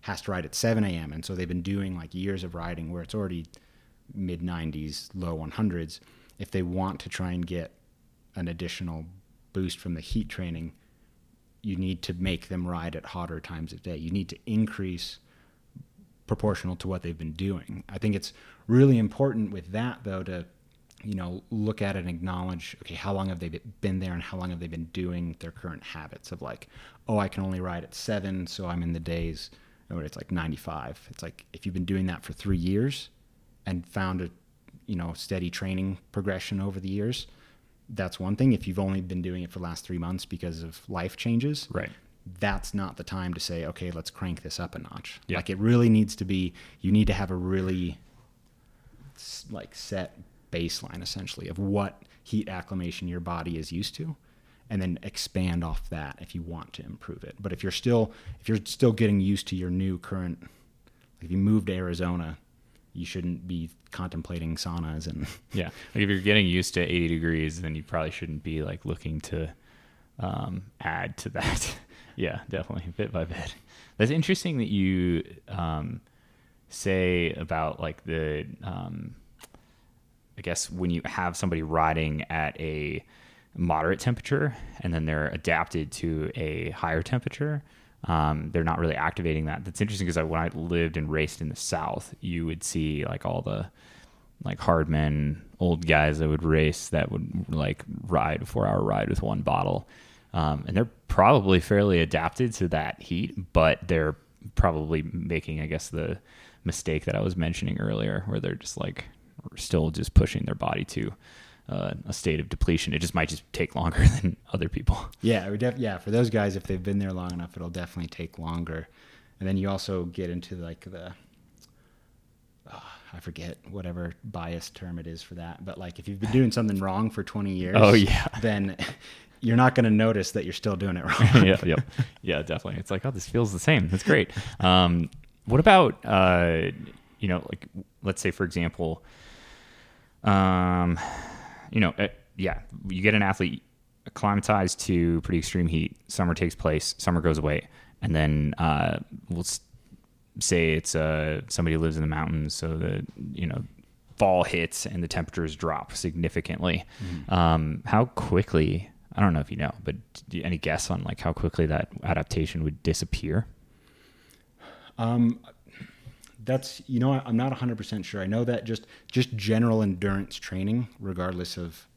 has to ride at 7 a.m. and so they've been doing like years of riding where it's already mid 90s, low 100s, if they want to try and get an additional boost from the heat training, you need to make them ride at hotter times of day. You need to increase proportional to what they've been doing. I think it's really important with that though to you know look at and acknowledge okay how long have they been there and how long have they been doing their current habits of like oh I can only ride at 7 so I'm in the days or it's like 95. It's like if you've been doing that for 3 years and found a you know steady training progression over the years that's one thing if you've only been doing it for the last 3 months because of life changes Right. that's not the time to say, okay, let's crank this up a notch. Yeah. Like it really needs to be, you need to have a really like set baseline essentially of what heat acclimation your body is used to and then expand off that if you want to improve it. But if you're still if you're still getting used to your new current if you move to Arizona, you shouldn't be contemplating saunas and [LAUGHS] Yeah. Like if you're getting used to 80 degrees, then you probably shouldn't be like looking to um, add to that. [LAUGHS] yeah, definitely bit by bit. That's interesting that you um, say about like the, um, I guess when you have somebody riding at a moderate temperature and then they're adapted to a higher temperature, um, they're not really activating that. That's interesting because when I lived and raced in the South, you would see like all the like hard men, old guys that would race that would like ride a four hour ride with one bottle. Um, and they're probably fairly adapted to that heat, but they're probably making, I guess, the mistake that I was mentioning earlier, where they're just like still just pushing their body to uh, a state of depletion. It just might just take longer [LAUGHS] than other people. Yeah, def- yeah, for those guys, if they've been there long enough, it'll definitely take longer. And then you also get into like the, uh, I forget whatever biased term it is for that, but like if you've been doing something wrong for 20 years, Oh, yeah. then [LAUGHS] you're not going to notice that you're still doing it wrong. [LAUGHS] yeah, yeah, yeah, definitely. It's like, oh, this feels the same. That's great. Um, what about, uh, you know, like, let's say, for example, um, you know, uh, yeah, you get an athlete acclimatized to pretty extreme heat. Summer takes place, summer goes away, and then uh, we'll s- say it's uh, somebody who lives in the mountains, so that you know fall hits and the temperatures drop significantly. Um, how quickly? I don't know if you know, but you, any guess on like how quickly that adaptation would disappear? Um, that's you know I'm not 100% sure. I know that just just general endurance training regardless of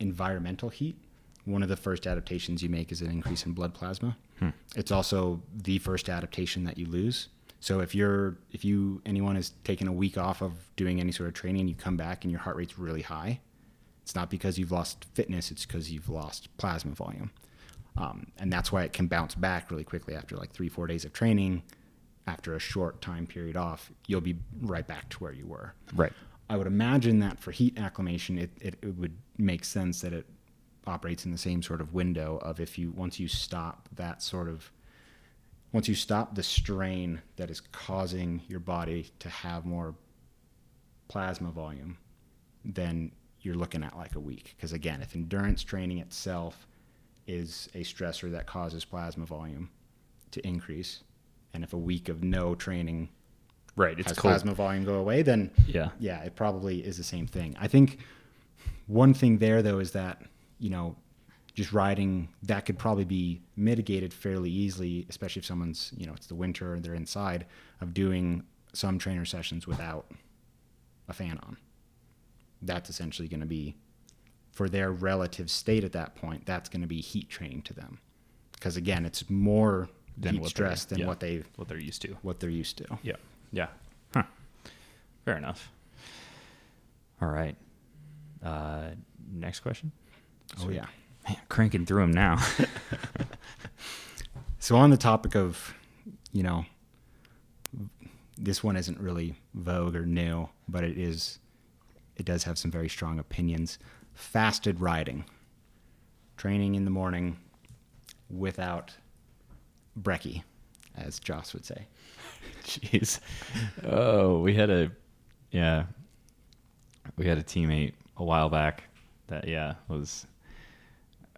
environmental heat, one of the first adaptations you make is an increase in blood plasma. It's also the first adaptation that you lose. So if you're if you anyone is taking a week off of doing any sort of training and you come back and your heart rate's really high, it's not because you've lost fitness, it's because you've lost plasma volume. Um, and that's why it can bounce back really quickly after like three, four days of training. After a short time period off, you'll be right back to where you were. Right. I would imagine that for heat acclimation, it, it, it would make sense that it operates in the same sort of window of if you once you stop that sort of once you stop the strain that is causing your body to have more plasma volume, then you're looking at like a week. Because again, if endurance training itself is a stressor that causes plasma volume to increase, and if a week of no training Right. It's has cold. plasma volume go away, then Yeah. yeah, it probably is the same thing. I think one thing there though is that you know just riding that could probably be mitigated fairly easily, especially if someone's you know it's the winter and they're inside of doing some trainer sessions without a fan on. That's essentially going to be for their relative state at that point. That's going to be heat training to them because again, it's more Than heat what stress they- than yeah. what they what they're used to. what they're used to. Yeah. Yeah. Huh. Fair enough. All right. Uh, next question. Oh yeah. Man, cranking through them now. [LAUGHS] [LAUGHS] So on the topic of, you know, this one isn't really vogue or new, but it is, it does have some very strong opinions. Fasted riding, training in the morning without brekkie, as Joss would say. [LAUGHS] Jeez. Oh, we had a yeah. We had a teammate a while back that yeah was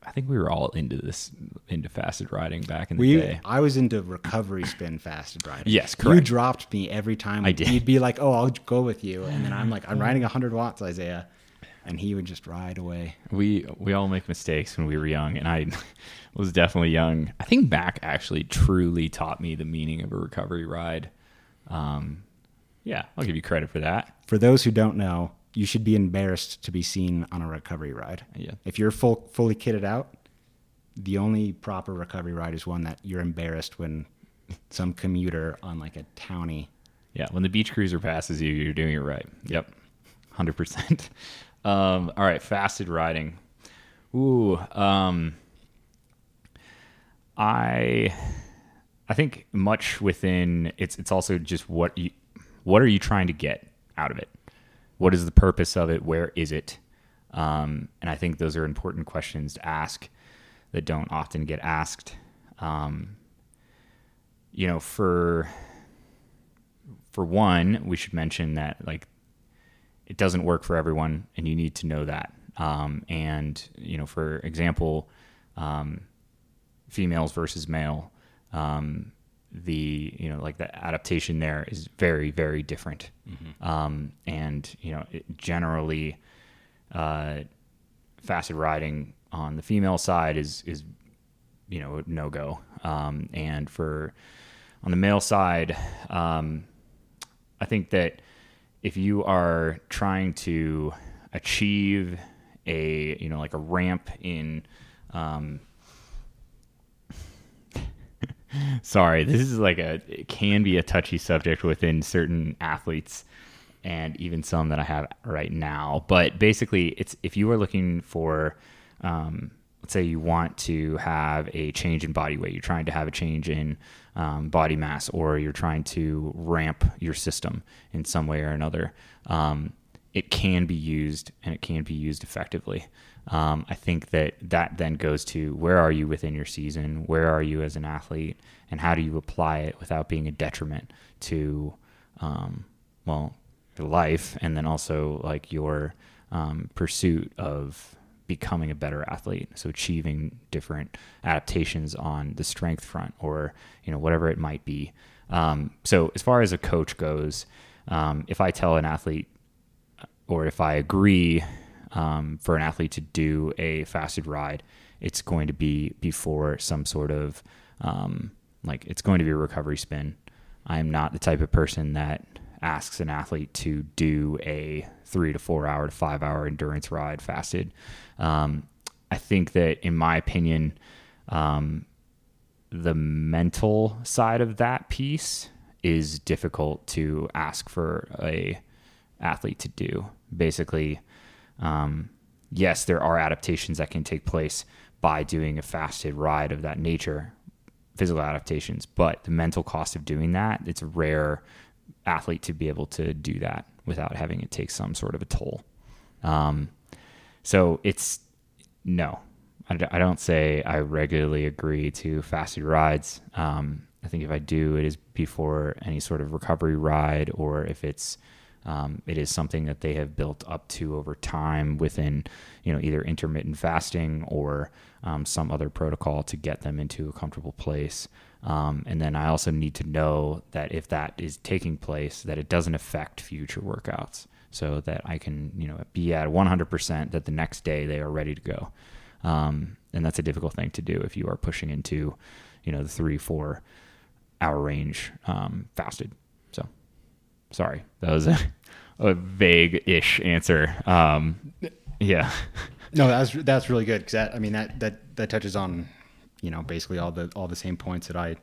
I think we were all into this into fasted riding back in the We, day. I was into recovery spin fasted riding. Yes, correct. You dropped me every time. I did. You'd be like, "Oh, I'll go with you," and then I'm like, "I'm mm-hmm. riding 100 watts, Isaiah," and he would just ride away. We we all make mistakes when we were young and I [LAUGHS] was definitely young. I think Mac actually truly taught me the meaning of a recovery ride. Um yeah, I'll give you credit for that. For those who don't know, you should be embarrassed to be seen on a recovery ride. Yeah. If you're full, fully kitted out, the only proper recovery ride is one that you're embarrassed when some commuter on like a townie. Yeah, when the beach cruiser passes you, you're doing it right. Yep, hundred percent. Um, all right, fasted riding. Ooh, um, I, I think much within it's it's also just what you, what are you trying to get out of it? What is the purpose of it? Where is it? Um, and I think those are important questions to ask that don't often get asked. Um, you know, for for one, we should mention that like it doesn't work for everyone, and you need to know that. Um, and you know, for example, um, females versus male, um, the you know like the adaptation there is very very different. Um, and you know, it generally, uh, fasted riding on the female side is is you know no go. Um, and for on the male side, um, I think that if you are trying to achieve a you know like a ramp in um, [LAUGHS] sorry this is like a it can be a touchy subject within certain athletes and even some that i have right now. But basically it's if you are looking for um, let's say you want to have a change in body weight you're trying to have a change in um, body mass or you're trying to ramp your system in some way or another um, it can be used and it can be used effectively. Um, i think that that then goes to where are you within your season? Where are you as an athlete? And how do you apply it without being a detriment to um, well your life and then also like your um, pursuit of becoming a better athlete so achieving different adaptations on the strength front or you know whatever it might be. Um, so as far as a coach goes um, if i tell an athlete or if i agree um, for an athlete to do a fasted ride it's going to be before some sort of um, like it's going to be a recovery spin. I am not the type of person that asks an athlete to do a three to four hour to five hour endurance ride fasted. Um, I think that, in my opinion, um, the mental side of that piece is difficult to ask for a athlete to do. Basically, um, yes, there are adaptations that can take place by doing a fasted ride of that nature, physical adaptations, but the mental cost of doing that, it's rare athlete to be able to do that without having it take some sort of a toll. Um, so it's no, I, don't say I regularly agree to fasted rides. Um, I think if I do, it is before any sort of recovery ride, or if it's um, it is something that they have built up to over time within, you know, either intermittent fasting or um, some other protocol to get them into a comfortable place. Um, and then I also need to know that if that is taking place, that it doesn't affect future workouts, so that I can, you know, be at 100% that the next day they are ready to go. Um, and that's a difficult thing to do if you are pushing into, you know, the three, four hour range um, fasted. So, sorry, that was a, [LAUGHS] a vague-ish answer. Um, yeah. [LAUGHS] No, that's that's really good because that I mean that that that touches on you know, basically all the all the same points that I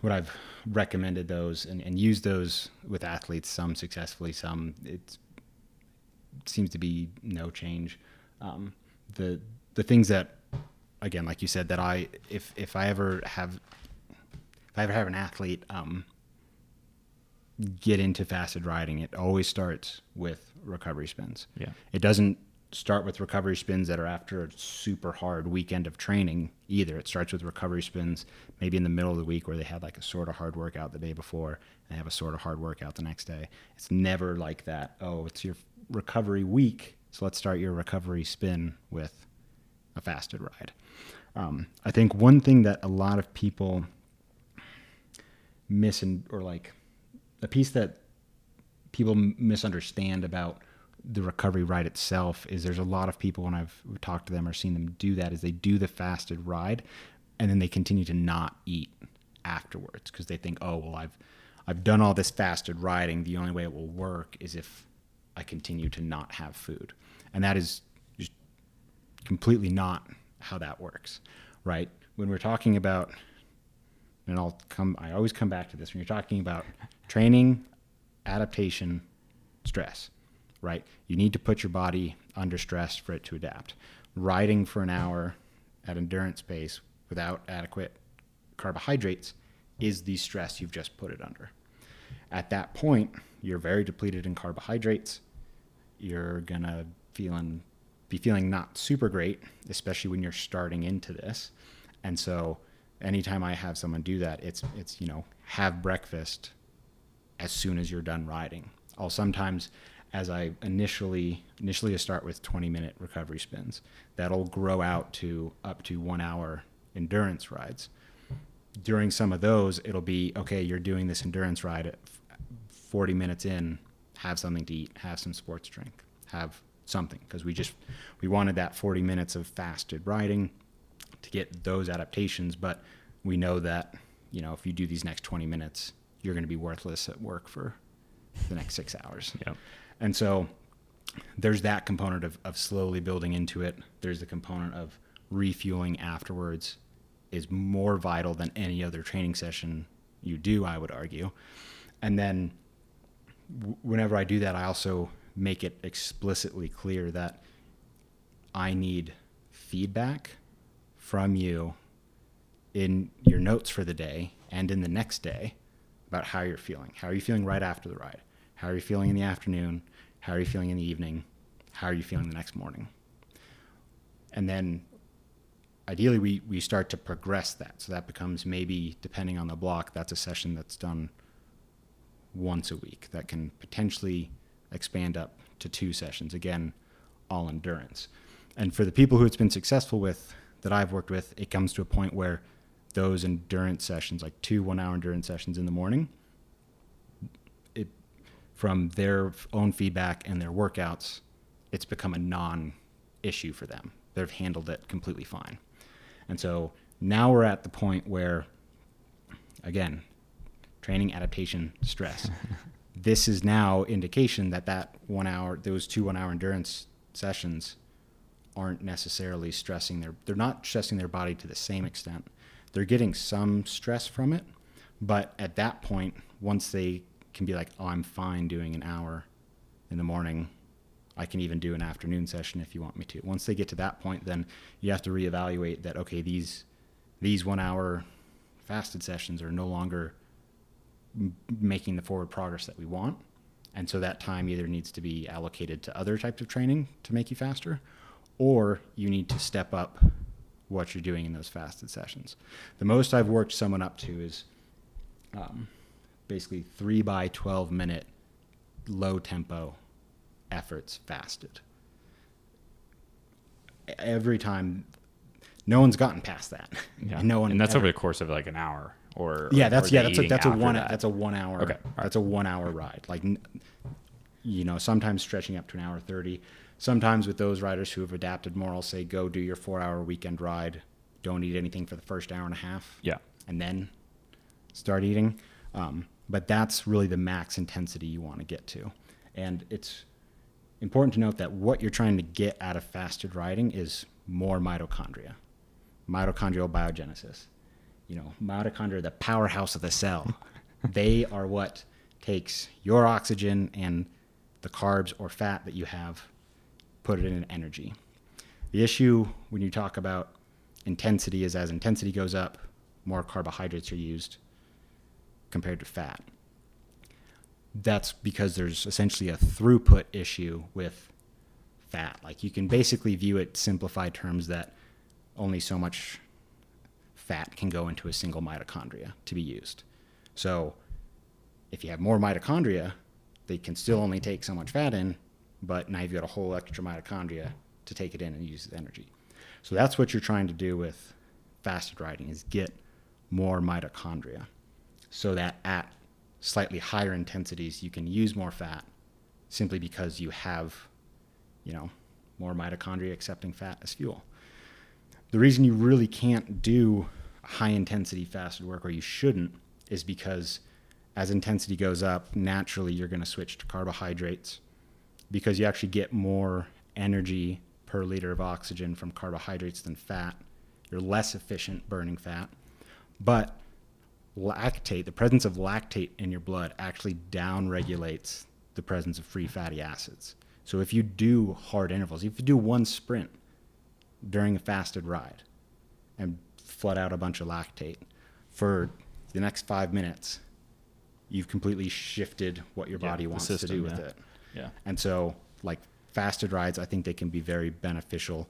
what I've recommended those and, and used those with athletes, some successfully, some it seems to be no change. Um, the the things that again, like you said, that I if if I ever have if I ever have an athlete um, get into fasted riding, it always starts with recovery spins. Yeah. It doesn't start with recovery spins that are after a super hard weekend of training either. It starts with recovery spins maybe in the middle of the week where they had like a sort of hard workout the day before and they have a sort of hard workout the next day. It's never like that. Oh, it's your recovery week, so let's start your recovery spin with a fasted ride. Um, I think one thing that a lot of people miss and or like a piece that people misunderstand about the recovery ride itself is there's a lot of people when I've talked to them or seen them do that is they do the fasted ride and then they continue to not eat afterwards because they think oh well I've I've done all this fasted riding. The only way it will work is if I continue to not have food. And that is just completely not how that works right? When we're talking about and I'll come I always come back to this when you're talking about training adaptation stress right? You need to put your body under stress for it to adapt. Riding for an hour at endurance pace without adequate carbohydrates is the stress you've just put it under. At that point, you're very depleted in carbohydrates. You're gonna feeling be feeling not super great, especially when you're starting into this. And so anytime I have someone do that, it's it's, you know, have breakfast as soon as you're done riding. I'll sometimes as I initially initially start with 20 minute recovery spins. That'll grow out to up to one hour endurance rides. During some of those, it'll be okay. You're doing this endurance ride at 40 minutes in. Have something to eat. Have some sports drink. Have something because we just we wanted that 40 minutes of fasted riding to get those adaptations. But we know that you know if you do these next 20 minutes, you're going to be worthless at work for the next six hours. And so there's that component of, of slowly building into it. There's the component of refueling afterwards is more vital than any other training session you do, I would argue. And then whenever I do that, I also make it explicitly clear that I need feedback from you in your notes for the day and in the next day about how you're feeling. How are you feeling right after the ride? How are you feeling in the afternoon? How are you feeling in the evening? How are you feeling the next morning? And then ideally we, we start to progress that. So that becomes maybe, depending on the block, that's a session that's done once a week that can potentially expand up to two sessions. Again, all endurance. And for the people who it's been successful with that I've worked with, it comes to a point where those endurance sessions, like two one hour endurance sessions in the morning, from their own feedback and their workouts, it's become a non issue for them. They've handled it completely fine. And so now we're at the point where, again, training, adaptation, stress. [LAUGHS] this is now indication that that one hour, those two one hour endurance sessions aren't necessarily stressing their, they're not stressing their body to the same extent. They're getting some stress from it, but at that point, once they can be like, oh, I'm fine doing an hour in the morning. I can even do an afternoon session if you want me to. Once they get to that point, then you have to reevaluate that. Okay, these these one hour fasted sessions are no longer making the forward progress that we want, and so that time either needs to be allocated to other types of training to make you faster, or you need to step up what you're doing in those fasted sessions. The most I've worked someone up to is um, basically three by 12 minute low tempo efforts fasted. Every time, no one's gotten past that. Yeah. [LAUGHS] no one. and that's ever- over the course of like an hour or yeah, or that's the yeah, that's a, that's a one that. that's a one hour. Okay, right. That's a one hour ride. Like, you know, sometimes stretching up to an hour thirty. Sometimes with those riders who have adapted more, I'll say go do your four hour weekend ride. Don't eat anything for the first hour and a half. yeah and then start eating. Um, but that's really the max intensity you want to get to. And it's important to note that what you're trying to get out of fasted riding is more mitochondria. mitochondrial biogenesis. You know, mitochondria, the powerhouse of the cell. [LAUGHS] they are what takes your oxygen and the carbs or fat that you have, put it in energy. The issue when you talk about intensity is as intensity goes up, more carbohydrates are used compared to fat. That's because there's essentially a throughput issue with fat. Like you can basically view it simplified terms that only so much fat can go into a single mitochondria to be used. So if you have more mitochondria, they can still only take so much fat in, but now you've got a whole extra mitochondria to take it in and use as energy. So that's what you're trying to do with fasted riding is get more mitochondria so that at slightly higher intensities you can use more fat simply because you have you know more mitochondria accepting fat as fuel. The reason you really can't do high intensity fasted work or you shouldn't is because as intensity goes up naturally you're going to switch to carbohydrates because you actually get more energy per liter of oxygen from carbohydrates than fat. You're less efficient burning fat. But lactate, the presence of lactate in your blood actually downregulates the presence of free fatty acids. So if you do hard intervals, if you do one sprint during a fasted ride and flood out a bunch of lactate for the next five minutes, you've completely shifted what your body the wants system, to do with yeah. it. Yeah. And so, like fasted rides, I think they can be very beneficial.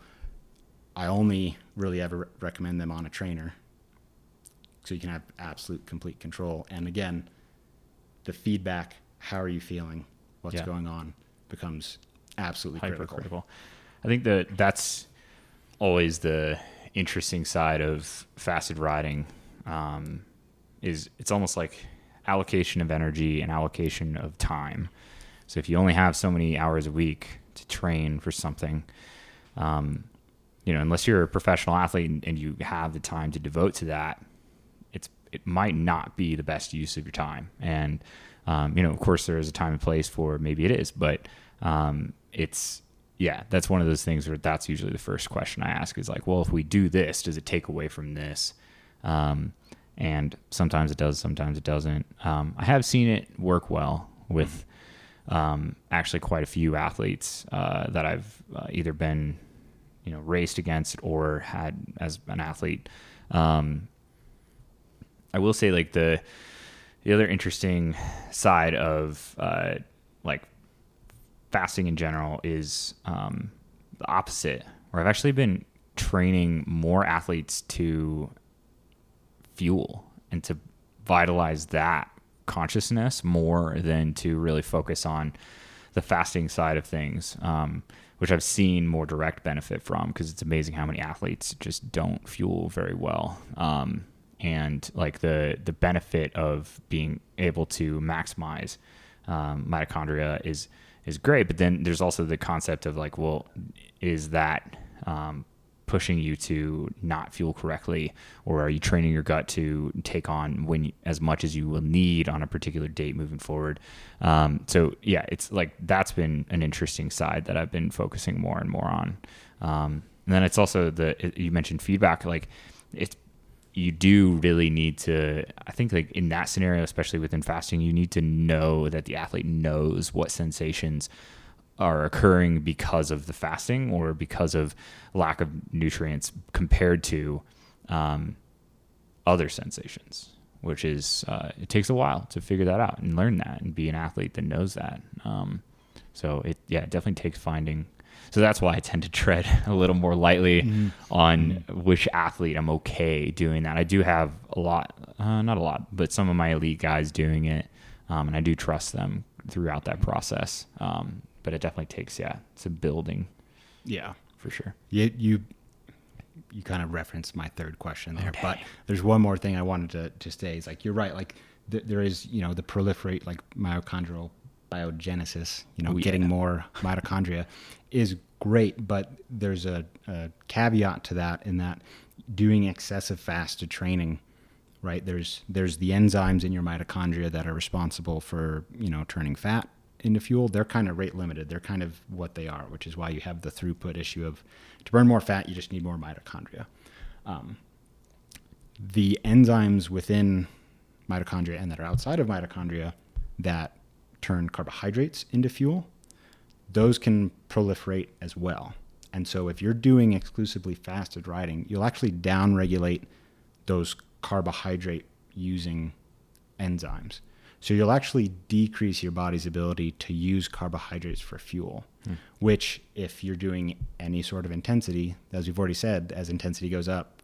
I only really ever recommend them on a trainer so you can have absolute complete control. And again, the feedback, how are you feeling, what's Yeah. going on, becomes absolutely critical. hypercritical. I think that that's always the interesting side of fasted riding. Um, is it's almost like allocation of energy and allocation of time. So if you only have so many hours a week to train for something, um, you know, unless you're a professional athlete and, and you have the time to devote to that, it might not be the best use of your time. And um, you know, of course, there is a time and place for maybe it is, but um, it's yeah, that's one of those things where that's usually the first question I ask is like, well, if we do this, does it take away from this? Um, and sometimes it does, sometimes it doesn't. Um, I have seen it work well with um, actually quite a few athletes uh, that I've uh, either been, you know, raced against or had as an athlete. Um, I will say like the the other interesting side of uh, like fasting in general is um, the opposite, where I've actually been training more athletes to fuel and to vitalize that consciousness more than to really focus on the fasting side of things, um, which I've seen more direct benefit from because it's amazing how many athletes just don't fuel very well. Um, and like the the benefit of being able to maximize um, mitochondria is is great, but then there's also the concept of like, well, is that um, pushing you to not fuel correctly, or are you training your gut to take on when as much as you will need on a particular date moving forward? Um, so yeah, it's like that's been an interesting side that I've been focusing more and more on. Um, and then it's also the you mentioned feedback, like it's you do really need to i think like in that scenario especially within fasting you need to know that the athlete knows what sensations are occurring because of the fasting or because of lack of nutrients compared to um, other sensations which is uh, it takes a while to figure that out and learn that and be an athlete that knows that. Um, so it yeah it definitely takes finding so that's why I tend to tread [LAUGHS] a little more lightly Mm-hmm. on which athlete I'm okay doing that. I do have a lot, uh, not a lot, but some of my elite guys doing it, um, and I do trust them throughout that process. Um, but it definitely takes, yeah, it's a building Yeah. for sure. You you you kind of referenced my third question there, Okay. but there's one more thing I wanted to to say. Is like you're right. Like th- there is you know the proliferate like mitochondrial biogenesis. You know, Oh, yeah. getting more mitochondria is great, but there's a, a caveat to that in that doing excessive fasted training. Right there's there's the enzymes in your mitochondria that are responsible for you know turning fat into fuel. They're kind of rate limited. They're kind of what they are, which is why you have the throughput issue of to burn more fat, you just need more mitochondria. Um, the enzymes within mitochondria and that are outside of mitochondria that turn carbohydrates into fuel, those can proliferate as well. And so if you're doing exclusively fasted riding, you'll actually downregulate those carbohydrate using enzymes. So you'll actually decrease your body's ability to use carbohydrates for fuel, Hmm. which if you're doing any sort of intensity, as we've already said, as intensity goes up,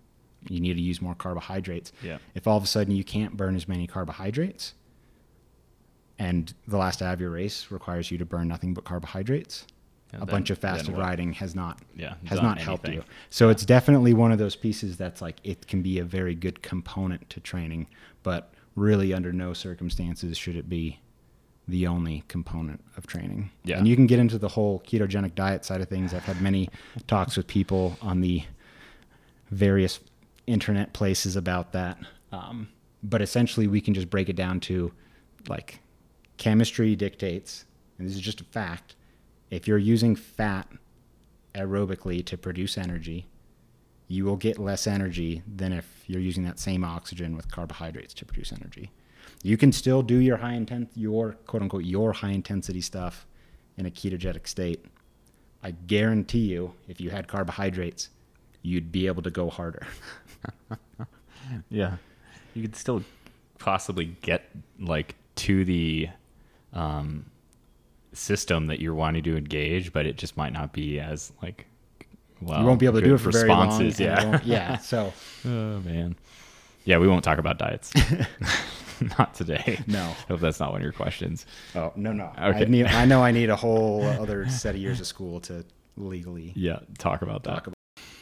you need to use more carbohydrates. Yeah. If all of a sudden you can't burn as many carbohydrates and the last out of your race requires you to burn nothing but carbohydrates, Yeah, a then- bunch of fasted riding has not Yeah, has not helped you. So it's definitely one of those pieces that's like it can be a very good component to training, but really under no circumstances should it be the only component of training. Yeah. And you can get into the whole ketogenic diet side of things. I've had many [LAUGHS] talks with people on the various internet places about that. Um, but essentially, we can just break it down to like chemistry dictates, and this is just a fact. If you're using fat aerobically to produce energy, you will get less energy than if you're using that same oxygen with carbohydrates to produce energy. You can still do your high intent, your quote unquote, your high intensity stuff in a ketogenic state. I guarantee you, if you had carbohydrates, you'd be able to go harder. [LAUGHS] Yeah. You could still possibly get like to the um, system that you're wanting to engage, but it just might not be as like well. you won't be able to do it for very long. responses. Yeah. yeah. So [LAUGHS] oh man. Yeah, we won't talk about diets. [LAUGHS] not today. No. I Hope that's not one of your questions. Oh no no! Okay. I need. I know I need a [LAUGHS] whole other set of years of school to legally Yeah, talk about that. talk about.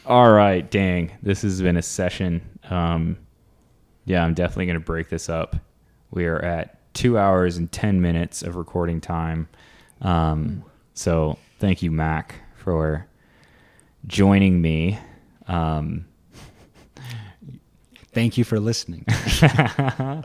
All right, dang. This has been a session. Um, yeah, I'm definitely going to break this up. We are at two hours and 10 minutes of recording time. Um, so thank you, Mac, for joining me. Um, Thank you for listening. Uh,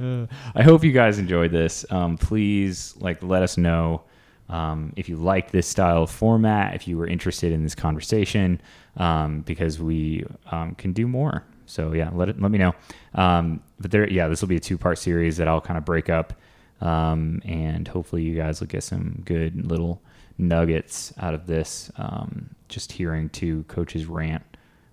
[LAUGHS] I hope you guys enjoyed this. Um, please, like, let us know um, if you liked this style of format, if you were interested in this conversation, um, because we um, can do more. So yeah, let it let me know. Um, but there, yeah, this will be a two part series that I'll kind of break up, um, and hopefully you guys will get some good little nuggets out of this. Um, just hearing two coaches rant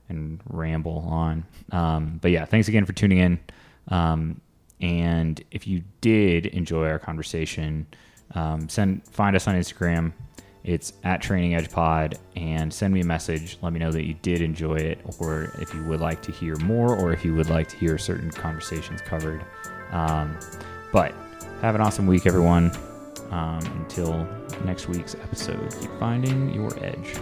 and ramble on. Um, but yeah, thanks again for tuning in. Um, and if you did enjoy our conversation, um, send find us on Instagram. It's at Training Edge Pod, and send me a message. Let me know that you did enjoy it, or if you would like to hear more, or if you would like to hear certain conversations covered. Um, but have an awesome week, everyone. Um, until next week's episode, keep finding your edge.